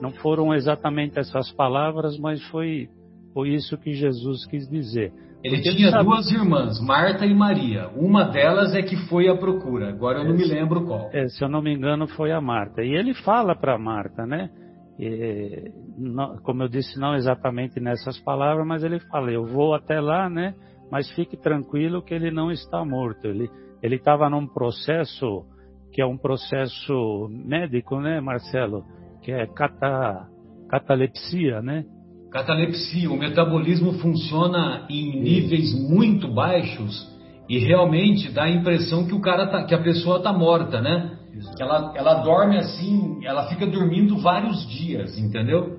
Não foram exatamente essas palavras, mas foi, foi isso que Jesus quis dizer. Ele tinha sabe... duas irmãs, Marta e Maria. Uma delas é que foi à procura. Agora eu não me lembro qual. É, se eu não me engano, foi a Marta. E ele fala para Marta, né? E, não, como eu disse, não exatamente nessas palavras, mas ele fala: Eu vou até lá, né? Mas fique tranquilo que ele não está morto. Ele ele estava num processo que é um processo médico, né, Marcelo? Que é cata, catalepsia, né? Catalepsia, o metabolismo funciona em níveis muito baixos e realmente dá a impressão que o cara tá, que a pessoa está morta, né? Ela, ela dorme assim, ela fica dormindo vários dias, entendeu?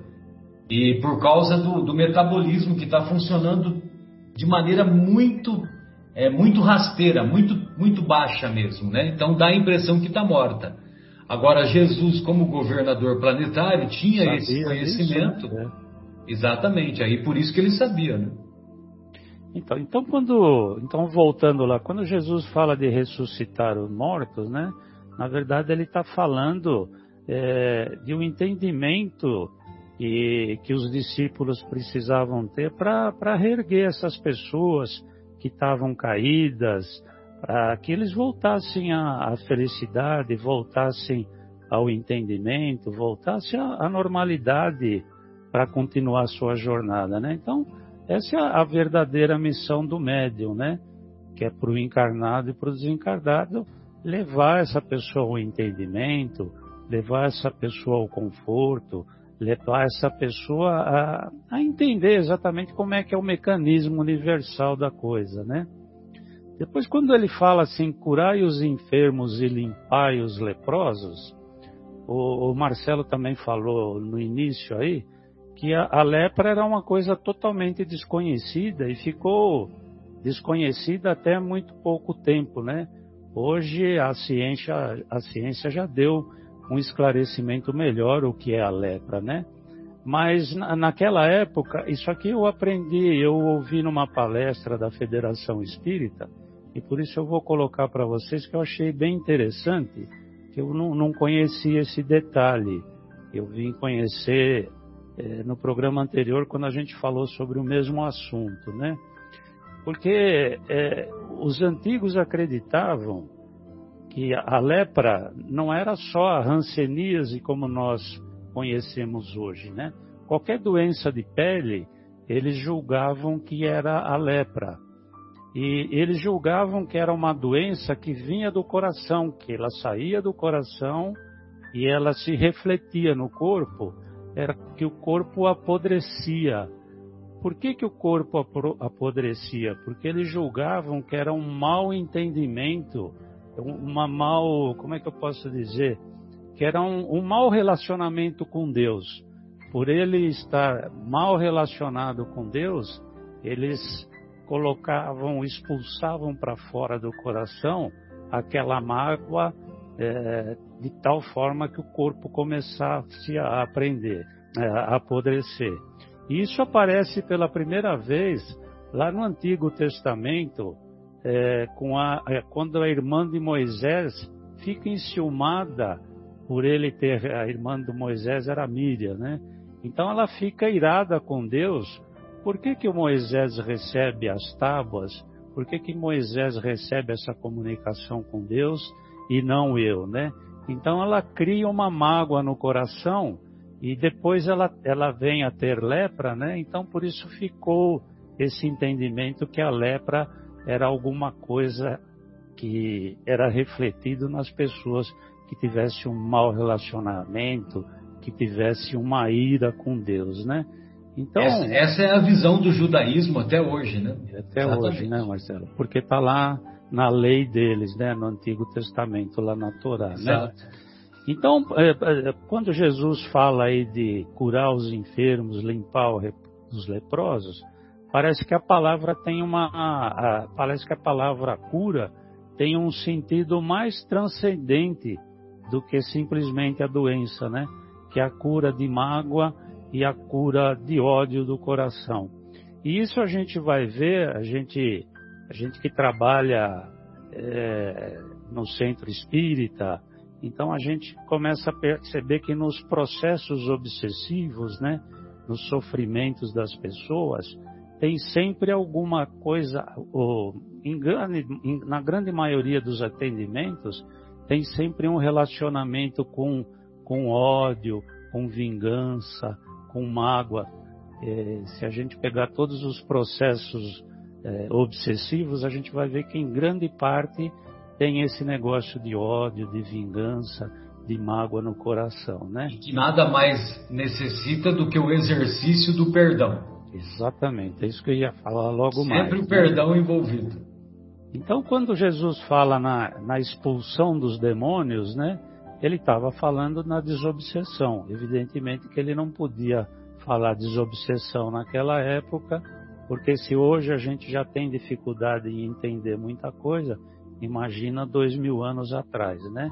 E por causa do, do metabolismo que está funcionando de maneira muito é muito rasteira, muito muito baixa mesmo, né? Então dá a impressão que está morta. Agora Jesus, como governador planetário, tinha Sabia esse conhecimento. Isso, né? Exatamente, aí por isso que ele sabia, né? Então, então quando, então voltando lá, quando Jesus fala de ressuscitar os mortos, né? Na verdade ele está falando é, de um entendimento e que os discípulos precisavam ter para reerguer essas pessoas que estavam caídas, para que eles voltassem à, à, felicidade, voltassem ao entendimento, voltassem à, à normalidade para continuar a sua jornada, né? Então, essa é a verdadeira missão do médium, né? Que é para o encarnado e para o desencarnado levar essa pessoa ao entendimento, levar essa pessoa ao conforto, levar essa pessoa a, a entender exatamente como é que é o mecanismo universal da coisa, né? Depois, quando ele fala assim, curai os enfermos e limpai os leprosos, o, o Marcelo também falou no início aí, que a, a lepra era uma coisa totalmente desconhecida e ficou desconhecida até muito pouco tempo, né? Hoje a ciência, a ciência já deu um esclarecimento melhor o que é a lepra, né? Mas na, naquela época, isso aqui eu aprendi, eu ouvi numa palestra da Federação Espírita, e por isso eu vou colocar para vocês que eu achei bem interessante, que eu não, não conhecia esse detalhe. Eu vim conhecer é, no programa anterior quando a gente falou sobre o mesmo assunto, né? Porque é, os antigos acreditavam que a lepra não era só a hanseníase como nós conhecemos hoje, né? Qualquer doença de pele, eles julgavam que era a lepra. E eles julgavam que era uma doença que vinha do coração, que ela saía do coração e ela se refletia no corpo era que o corpo apodrecia. Por que, que o corpo apodrecia? Porque eles julgavam que era um mau entendimento, uma mal, como é que eu posso dizer? Que era um, um mau relacionamento com Deus. Por ele estar mal relacionado com Deus, eles colocavam, expulsavam para fora do coração aquela mágoa é, de tal forma que o corpo começasse a aprender, é, a apodrecer. E isso aparece pela primeira vez lá no Antigo Testamento, é, a, é, quando a irmã de Moisés fica enciumada por ele ter a irmã de Moisés era Míria, né? Então ela fica irada com Deus. Por que que Moisés recebe as tábuas? Por que que Moisés recebe essa comunicação com Deus e não eu, né? Então ela cria uma mágoa no coração e depois ela, ela vem a ter lepra, né? Então por isso ficou esse entendimento que a lepra era alguma coisa que era refletido nas pessoas que tivesse um mau relacionamento, que tivesse uma ira com Deus, né? Então essa, essa é a visão do judaísmo até hoje, né? Até Exatamente. hoje, né, Marcelo? Porque está lá na lei deles, né, no Antigo Testamento, lá na Torá, né? Exato. né? Então, é, é, quando Jesus fala aí de curar os enfermos, limpar os leprosos, parece que a palavra tem uma, a, parece que a palavra cura tem um sentido mais transcendente do que simplesmente a doença, né? Que é a cura de mágoa e a cura de ódio do coração. E isso a gente vai ver, a gente, a gente que trabalha é, no centro espírita, então a gente começa a perceber que nos processos obsessivos, né, nos sofrimentos das pessoas, tem sempre alguma coisa, ou, na grande maioria dos atendimentos, tem sempre um relacionamento com, com ódio, com vingança, com mágoa. É, se a gente pegar todos os processos é, obsessivos, a gente vai ver que em grande parte tem esse negócio de ódio, de vingança, de mágoa no coração, né? E que nada mais necessita do que o exercício do perdão. Exatamente, é isso que eu ia falar logo Sempre mais. Sempre o perdão né? envolvido. Então, quando Jesus fala na, na expulsão dos demônios, né? Ele estava falando na desobsessão. Evidentemente que ele não podia falar desobsessão naquela época, porque se hoje a gente já tem dificuldade em entender muita coisa, imagina dois mil anos atrás, né?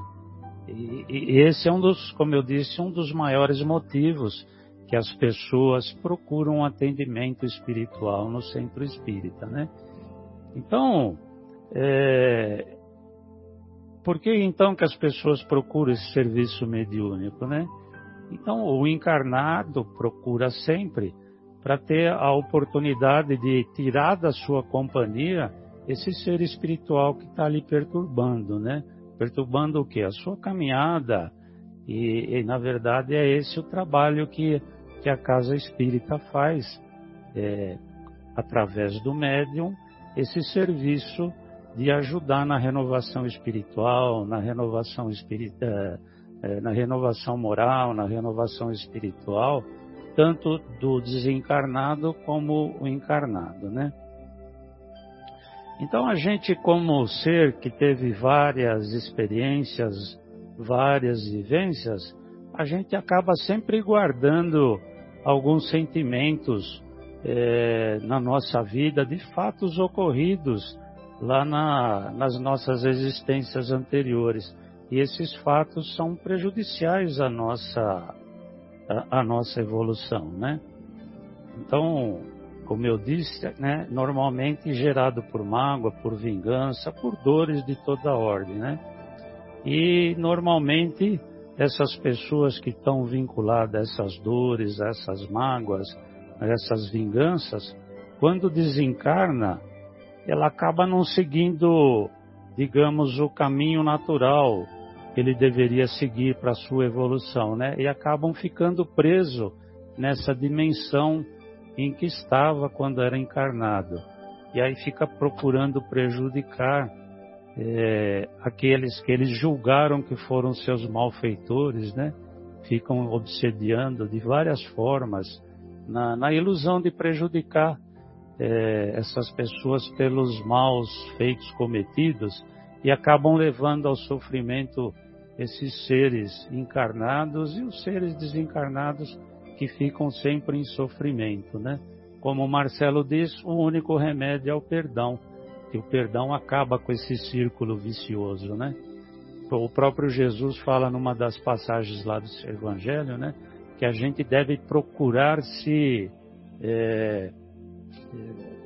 E, e esse é um dos, como eu disse, um dos maiores motivos que as pessoas procuram atendimento espiritual no centro espírita, né? Então, é, por que então que as pessoas procuram esse serviço mediúnico, né? Então, o encarnado procura sempre para ter a oportunidade de tirar da sua companhia esse ser espiritual que está ali perturbando, né? Perturbando o quê? A sua caminhada. E, e, na verdade é esse o trabalho que, que a casa espírita faz, é, através do médium, esse serviço de ajudar na renovação espiritual, na renovação espírita, é, é, na renovação moral, na renovação espiritual, tanto do desencarnado como o encarnado, né? Então a gente, como ser que teve várias experiências, várias vivências, a gente acaba sempre guardando alguns sentimentos é, na nossa vida de fatos ocorridos lá na, nas nossas existências anteriores. E esses fatos são prejudiciais à nossa, à, à nossa evolução, né? Então, como eu disse, né, normalmente gerado por mágoa, por vingança, por dores de toda ordem, né? E normalmente essas pessoas que estão vinculadas a essas dores, a essas mágoas, a essas vinganças, quando desencarna, ela acaba não seguindo, digamos, o caminho natural que ele deveria seguir para a sua evolução, né? E acabam ficando presos nessa dimensão em que estava quando era encarnado. E aí fica procurando prejudicar é, aqueles que eles julgaram que foram seus malfeitores, né? Ficam obsediando de várias formas, na, na ilusão de prejudicar é, essas pessoas pelos maus feitos cometidos e acabam levando ao sofrimento esses seres encarnados e os seres desencarnados que ficam sempre em sofrimento, né? Como Marcelo diz, o único remédio é o perdão, que o perdão acaba com esse círculo vicioso, né? o próprio Jesus fala numa das passagens lá do Evangelho, né? Que a gente deve procurar se. É, é,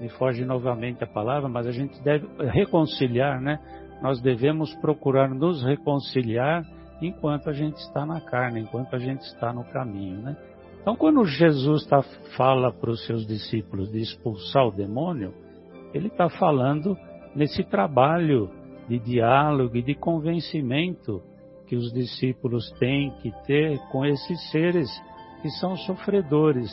me foge novamente a palavra, mas a gente deve reconciliar, né? Nós devemos procurar nos reconciliar enquanto a gente está na carne, enquanto a gente está no caminho, né? Então, quando Jesus tá, fala para os seus discípulos de expulsar o demônio, ele está falando nesse trabalho de diálogo e de convencimento que os discípulos têm que ter com esses seres que são sofredores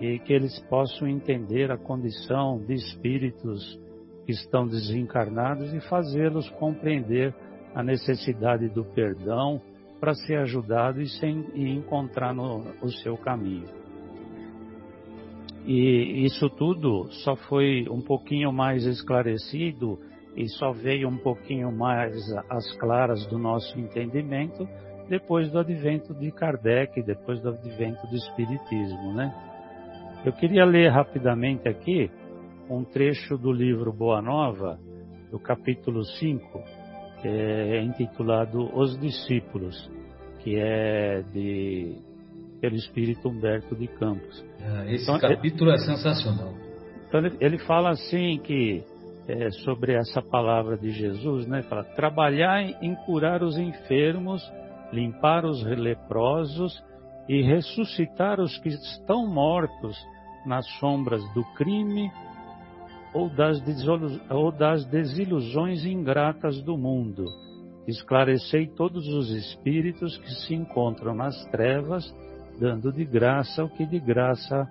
e que eles possam entender a condição de espíritos que estão desencarnados e fazê-los compreender a necessidade do perdão para ser ajudado e, sem, e encontrar no, o seu caminho. E isso tudo só foi um pouquinho mais esclarecido e só veio um pouquinho mais às claras do nosso entendimento depois do advento de Kardec, depois do advento do Espiritismo, né? Eu queria ler rapidamente aqui um trecho do livro Boa Nova, do capítulo 5, é intitulado Os Discípulos, que é de pelo Espírito Humberto de Campos. É, esse então, capítulo é, é sensacional. Então ele, ele fala assim que é, sobre essa palavra de Jesus, né? Fala, trabalhar em curar os enfermos, limpar os leprosos e ressuscitar os que estão mortos nas sombras do crime ou das, ou das desilusões ingratas do mundo. Esclarecei todos os espíritos que se encontram nas trevas, dando de graça o que de graça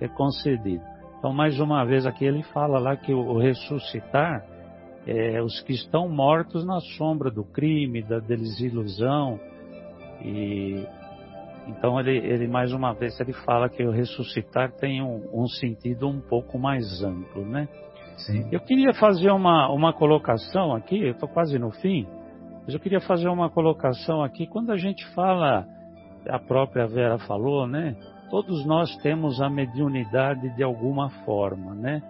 é concedido. Então, mais uma vez aqui ele fala lá que o ressuscitar é os que estão mortos na sombra do crime, da desilusão. E então ele, ele mais uma vez ele fala que o ressuscitar tem um, um sentido um pouco mais amplo, né? Sim. Eu queria fazer uma, uma colocação aqui, eu estou quase no fim, mas eu queria fazer uma colocação aqui. Quando a gente fala, a própria Vera falou, né? todos nós temos a mediunidade de alguma forma, né?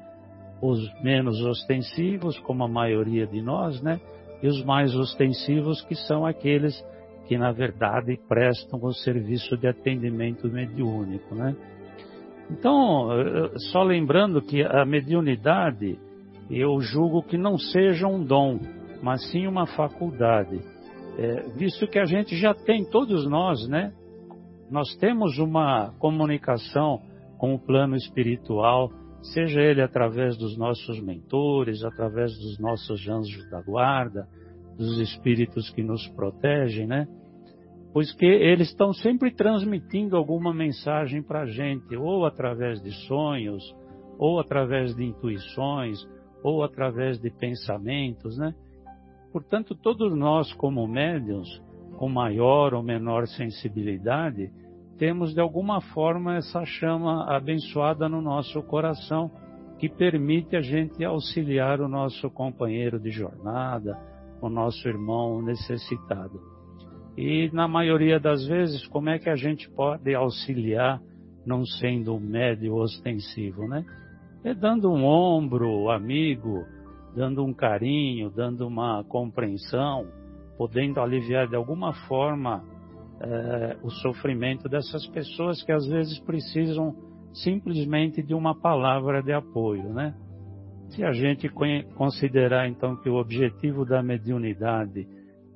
Os menos ostensivos, como a maioria de nós, né? E os mais ostensivos, que são aqueles que, na verdade, prestam o serviço de atendimento mediúnico, né? Então, só lembrando que a mediunidade, eu julgo que não seja um dom, mas sim uma faculdade. É, visto que a gente já tem, todos nós, né? Nós temos uma comunicação com o plano espiritual, seja ele através dos nossos mentores, através dos nossos anjos da guarda, dos espíritos que nos protegem, né? Pois que eles estão sempre transmitindo alguma mensagem para a gente, ou através de sonhos, ou através de intuições, ou através de pensamentos, né? Portanto, todos nós, como médiums, com maior ou menor sensibilidade, temos de alguma forma essa chama abençoada no nosso coração que permite a gente auxiliar o nosso companheiro de jornada, o nosso irmão necessitado. E na maioria das vezes, como é que a gente pode auxiliar não sendo um médio ostensivo, né? É dando um ombro amigo, dando um carinho, dando uma compreensão, podendo aliviar de alguma forma é, o sofrimento dessas pessoas que às vezes precisam simplesmente de uma palavra de apoio, né? Se a gente considerar então que o objetivo da mediunidade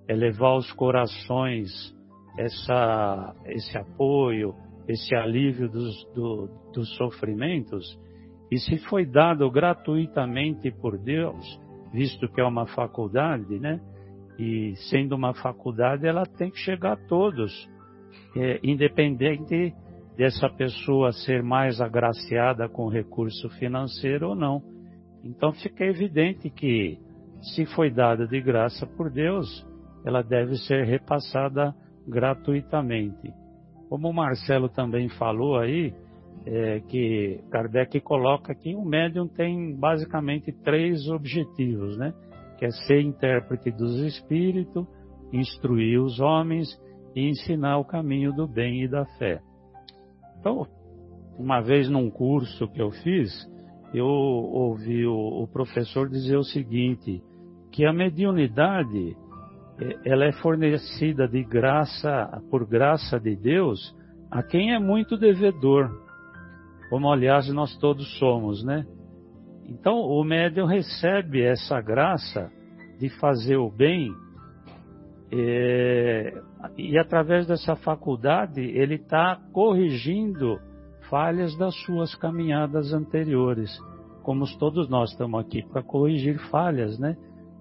é levar aos corações essa, esse apoio, esse alívio dos, do, dos sofrimentos, e se foi dado gratuitamente por Deus, visto que é uma faculdade, né? E sendo uma faculdade, ela tem que chegar a todos, é, independente dessa pessoa ser mais agraciada com recurso financeiro ou não. Então fica evidente que, se foi dada de graça por Deus, ela deve ser repassada gratuitamente. Como o Marcelo também falou aí, é, que Kardec coloca que o médium tem basicamente três objetivos, né? Que é ser intérprete dos espíritos, instruir os homens e ensinar o caminho do bem e da fé. Então, uma vez num curso que eu fiz, eu ouvi o, o professor dizer o seguinte, que a mediunidade ela é fornecida de graça, por graça de Deus, a quem é muito devedor, como aliás nós todos somos, né? Então o médium recebe essa graça de fazer o bem é, e através dessa faculdade ele está corrigindo falhas das suas caminhadas anteriores, como todos nós estamos aqui para corrigir falhas, né?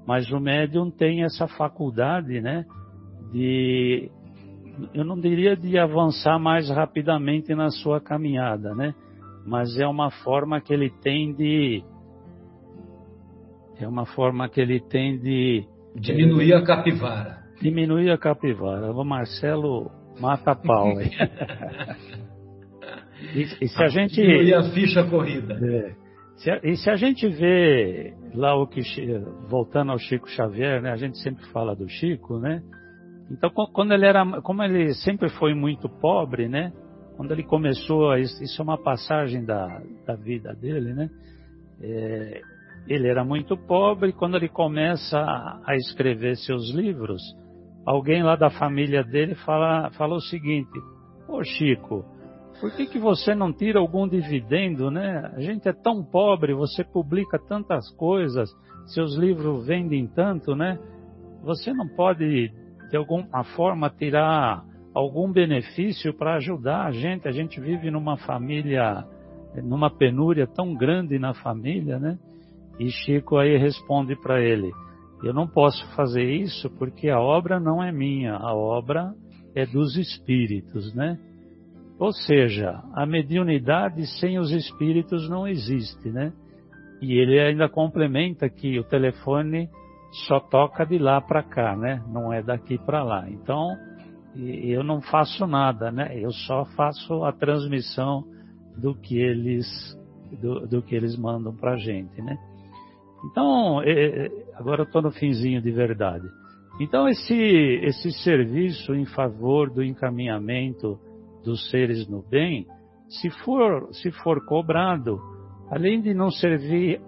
Mas o médium tem essa faculdade, né? De, eu não diria de avançar mais rapidamente na sua caminhada, né? Mas é uma forma que ele tem de, é uma forma que ele tem de diminuir a capivara. Diminuir a capivara. O Marcelo mata pau aí. [laughs] E, e se a gente. E a ficha corrida. É, se a, e se a gente vê lá o que. Voltando ao Chico Xavier, né? A gente sempre fala do Chico, né? Então, quando ele era. Como ele sempre foi muito pobre, né? Quando ele começou. Isso é uma passagem da, da vida dele, né? É, ele era muito pobre. Quando ele começa a escrever seus livros, alguém lá da família dele fala, fala o seguinte: Ô Chico por que, que você não tira algum dividendo, né? A gente é tão pobre, você publica tantas coisas, seus livros vendem tanto, né? Você não pode, de alguma forma, tirar algum benefício para ajudar a gente? A gente vive numa família, numa penúria tão grande na família, né? E Chico aí responde para ele: Eu não posso fazer isso porque a obra não é minha, a obra é dos espíritos, né? Ou seja, a mediunidade sem os espíritos não existe, né? E ele ainda complementa que o telefone só toca de lá para cá, né? Não é daqui para lá. Então, eu não faço nada, né? Eu só faço a transmissão do que eles do, do que eles mandam para gente, né? Então, agora eu estou no finzinho de verdade. Então, esse, esse serviço em favor do encaminhamento dos seres no bem, se for, se for cobrado, além de não servir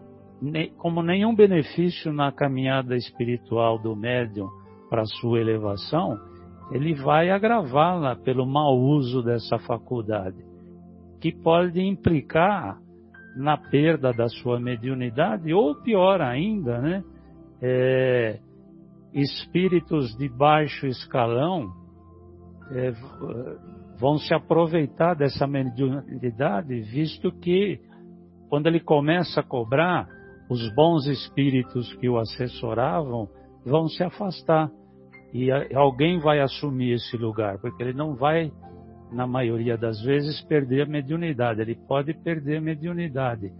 como nenhum benefício na caminhada espiritual do médium para sua elevação, ele vai agravá-la pelo mau uso dessa faculdade, que pode implicar na perda da sua mediunidade, ou pior ainda, né? É, espíritos de baixo escalão é, vão se aproveitar dessa mediunidade, visto que quando ele começa a cobrar, os bons espíritos que o assessoravam vão se afastar e alguém vai assumir esse lugar, porque ele não vai, na maioria das vezes, perder a mediunidade. Ele pode perder a mediunidade,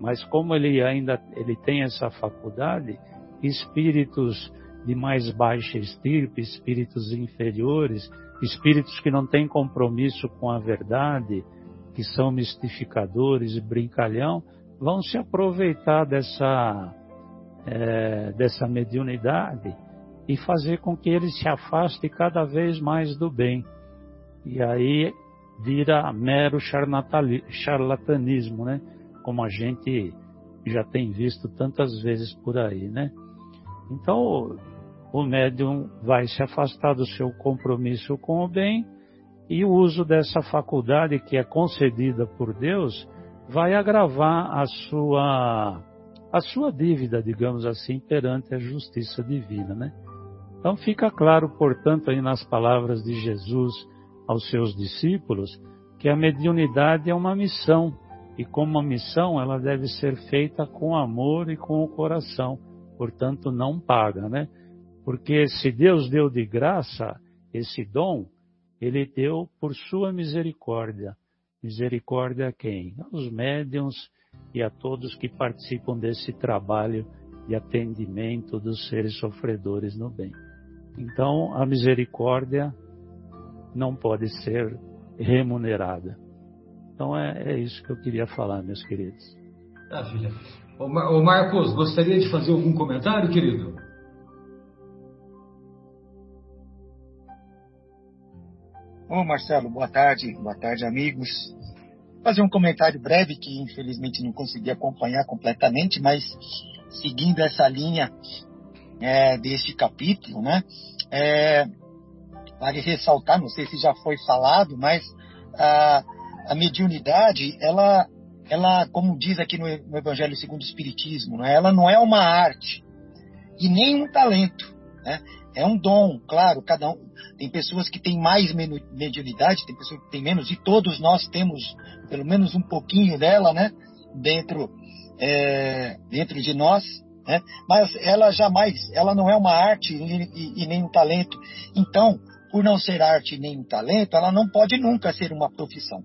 mas como ele ainda ele tem essa faculdade, espíritos de mais baixa estirpe, espíritos inferiores, espíritos que não têm compromisso com a verdade, que são mistificadores brincalhão, vão se aproveitar dessa, é, dessa mediunidade e fazer com que ele se afaste cada vez mais do bem. E aí vira mero charlatanismo, né? Como a gente já tem visto tantas vezes por aí, né? Então, o médium vai se afastar do seu compromisso com o bem e o uso dessa faculdade que é concedida por Deus vai agravar a sua a sua dívida, digamos assim, perante a justiça divina, né? Então fica claro, portanto, aí nas palavras de Jesus aos seus discípulos, que a mediunidade é uma missão e como missão ela deve ser feita com amor e com o coração, portanto não paga, né? Porque se Deus deu de graça esse dom, ele deu por sua misericórdia. Misericórdia a quem? Aos médiums e a todos que participam desse trabalho de atendimento dos seres sofredores no bem. Então, a misericórdia não pode ser remunerada. Então, é, é isso que eu queria falar, meus queridos. Tá, filha. Ô, Marcos, gostaria de fazer algum comentário, querido? Ô Marcelo, boa tarde, boa tarde amigos. Vou fazer um comentário breve que infelizmente não consegui acompanhar completamente, mas seguindo essa linha é, deste capítulo, né? É, vale ressaltar, não sei se já foi falado, mas a, a mediunidade, ela, ela, como diz aqui no, no Evangelho segundo o Espiritismo, né, ela não é uma arte e nem um talento. Né? É um dom, claro, cada um. Tem pessoas que têm mais mediunidade, tem pessoas que têm menos, e todos nós temos pelo menos um pouquinho dela, né? Dentro, é, dentro de nós. Né? Mas ela jamais, ela não é uma arte e, e, e nem um talento. Então, por não ser arte nem talento, ela não pode nunca ser uma profissão.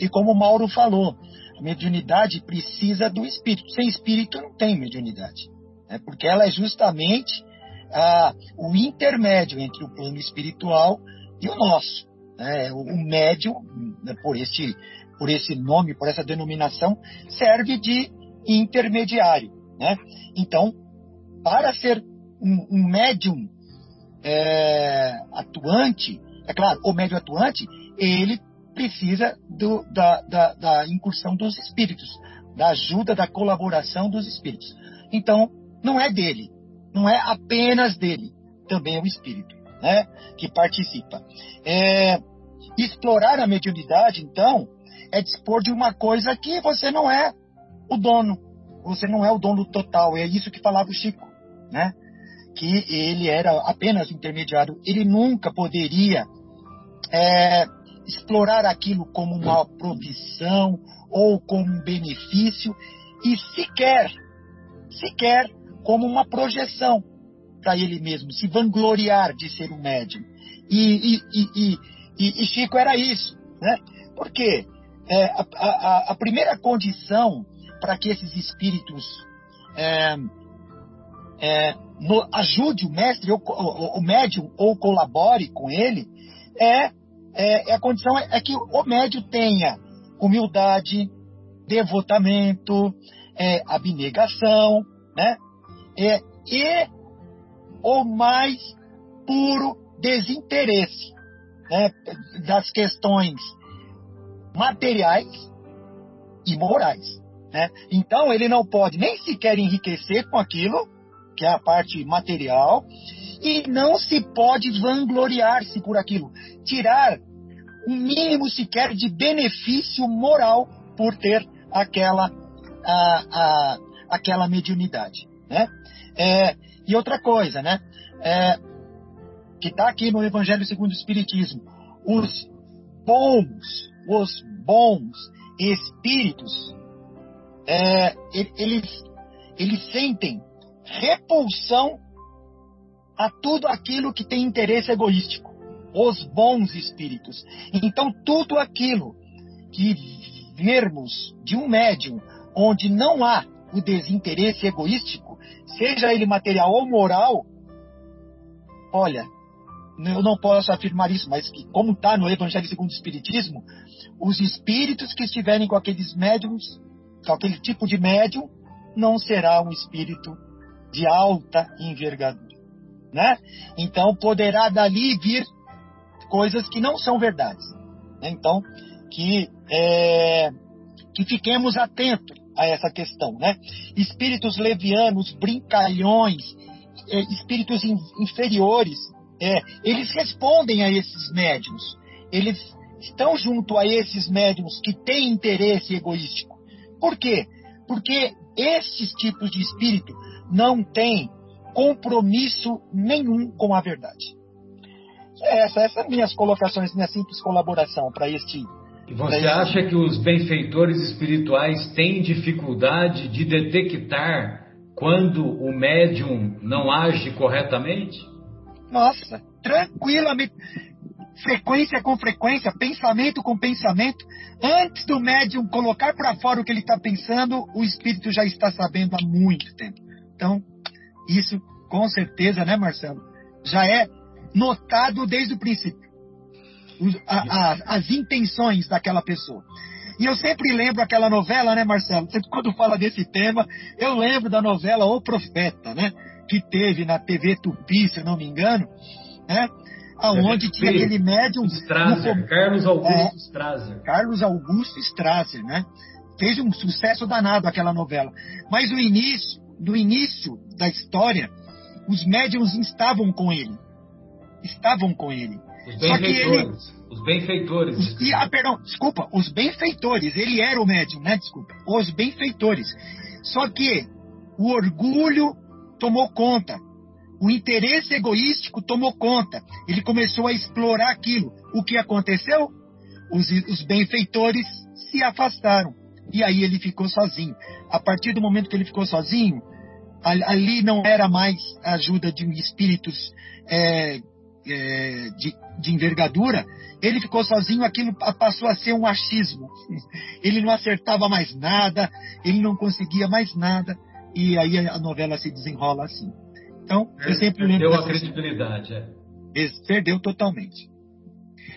E como o Mauro falou, a mediunidade precisa do espírito. Sem espírito não tem mediunidade. Né? Porque ela é justamente ah, o intermédio entre o plano espiritual e o nosso. Né? O, o médium, né, por, este, por esse nome, por essa denominação, serve de intermediário. Né? Então, para ser um, um médium é, atuante, é claro, o médium atuante, ele precisa do, da, da, da, incursão dos espíritos, da ajuda, da colaboração dos espíritos. Então, não é dele, não é apenas dele, também é o espírito né, que participa. É, explorar a mediunidade, então, é dispor de uma coisa que você não é o dono, você não é o dono total, é isso que falava o Chico, né? Que ele era apenas intermediário, ele nunca poderia é, explorar aquilo como uma profissão ou como um benefício e sequer, sequer como uma projeção para ele mesmo, se vangloriar de ser um médium. E, e, e, e Chico era isso, né? Porque é, a, a, a, primeira condição para que esses espíritos é, é, no, ajude o mestre, ou, o, o médium, ou colabore com ele, é, é, é a condição é, é, que o médium tenha humildade, devotamento, é, abnegação, né? é, e o mais puro desinteresse né, das questões materiais e morais. Né? Então ele não pode nem sequer enriquecer com aquilo, que é a parte material, e não se pode vangloriar-se por aquilo, tirar um mínimo sequer de benefício moral por ter aquela, a, a, aquela mediunidade. Né? É, e outra coisa, né? É, que está aqui no Evangelho segundo o Espiritismo, os bons, os bons espíritos, é, eles, eles sentem repulsão a tudo aquilo que tem interesse egoístico. Os bons espíritos. Então, tudo aquilo que vermos de um médium onde não há o desinteresse egoístico, seja ele material ou moral, olha, eu não posso afirmar isso, mas que, como está no Evangelho segundo o Espiritismo, os espíritos que estiverem com aqueles médiums, com aquele tipo de médium, não será um espírito de alta envergadura. Né? Então poderá dali vir coisas que não são verdades. Né? Então, que, é, que fiquemos atentos a essa questão, né? Espíritos levianos, brincalhões, é, espíritos in, inferiores, é, eles respondem a esses médiums. Eles estão junto a esses médiums que têm interesse egoístico. Por quê? Porque esses tipos de espírito não têm compromisso nenhum com a verdade. Essa, essas são minhas colocações, minha simples colaboração para este e você acha que os benfeitores espirituais têm dificuldade de detectar quando o médium não age corretamente? Nossa, tranquilamente. Frequência com frequência, pensamento com pensamento. Antes do médium colocar para fora o que ele está pensando, o espírito já está sabendo há muito tempo. Então, isso com certeza, né, Marcelo? Já é notado desde o princípio a, a, as intenções daquela pessoa. E eu sempre lembro aquela novela, né, Marcelo? Sempre quando fala desse tema, eu lembro da novela O Profeta, né? Que teve na TV Tupi, se não me engano, né? Aonde tinha aquele médium. Strasser, no, Carlos Augusto é, Strasser. Carlos Augusto Strasser, né? Fez um sucesso danado aquela novela. Mas o início, no início da história, os médiums estavam com ele. estavam com ele. Os benfeitores. Ele, os benfeitores. Os, e, ah, perdão, desculpa, os benfeitores. Ele era o médium, né? Desculpa. Os benfeitores. Só que o orgulho tomou conta. O interesse egoístico tomou conta. Ele começou a explorar aquilo. O que aconteceu? Os, os benfeitores se afastaram. E aí ele ficou sozinho. A partir do momento que ele ficou sozinho, ali não era mais a ajuda de espíritos é, é, de, de, envergadura, ele ficou sozinho, aquilo passou a ser um achismo. [laughs] Ele não acertava mais nada, ele não conseguia mais nada, e aí a novela se desenrola assim. Então, eu sempre lembro. Perdeu a credibilidade, é. Perdeu totalmente.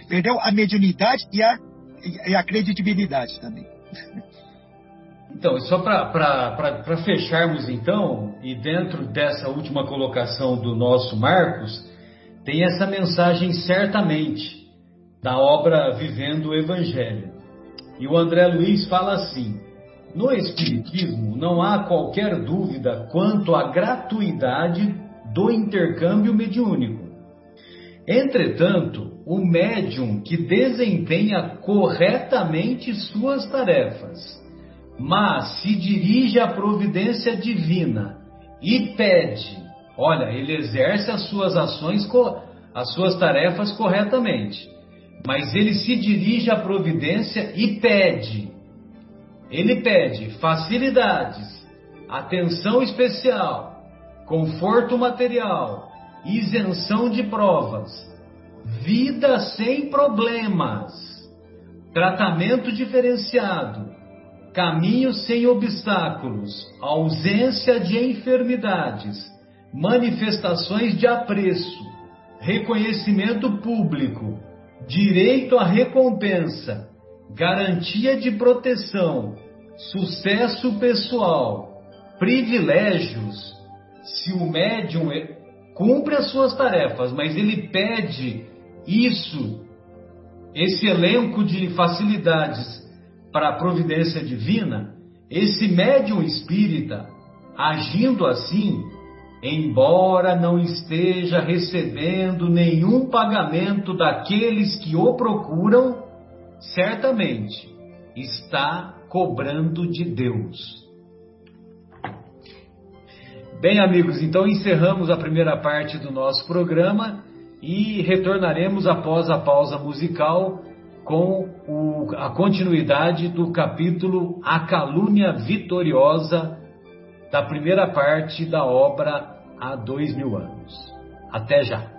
Perdeu a mediunidade e a, e a credibilidade também. [laughs] Então, só para fecharmos então, e dentro dessa última colocação do nosso Marcos, tem essa mensagem certamente da obra Vivendo o Evangelho. E o André Luiz fala assim: no Espiritismo não há qualquer dúvida quanto à gratuidade do intercâmbio mediúnico. Entretanto, o médium que desempenha corretamente suas tarefas, mas se dirige à providência divina e pede, olha, ele exerce as suas ações, as suas tarefas corretamente, mas ele se dirige à providência e pede, ele pede facilidades, atenção especial, conforto material, isenção de provas, vida sem problemas, tratamento diferenciado, caminho sem obstáculos, ausência de enfermidades, manifestações de apreço, reconhecimento público, direito à recompensa, garantia de proteção, sucesso pessoal, privilégios, se o médium é, cumpre as suas tarefas, mas ele pede isso, esse elenco de facilidades para a providência divina, esse médium espírita, agindo assim, embora não esteja recebendo nenhum pagamento daqueles que o procuram, certamente está cobrando de Deus. Bem, amigos, então encerramos a primeira parte do nosso programa e retornaremos após a pausa musical com o, a continuidade do capítulo A Calúnia Vitoriosa da primeira parte da obra Há Dois Mil Anos. Até já!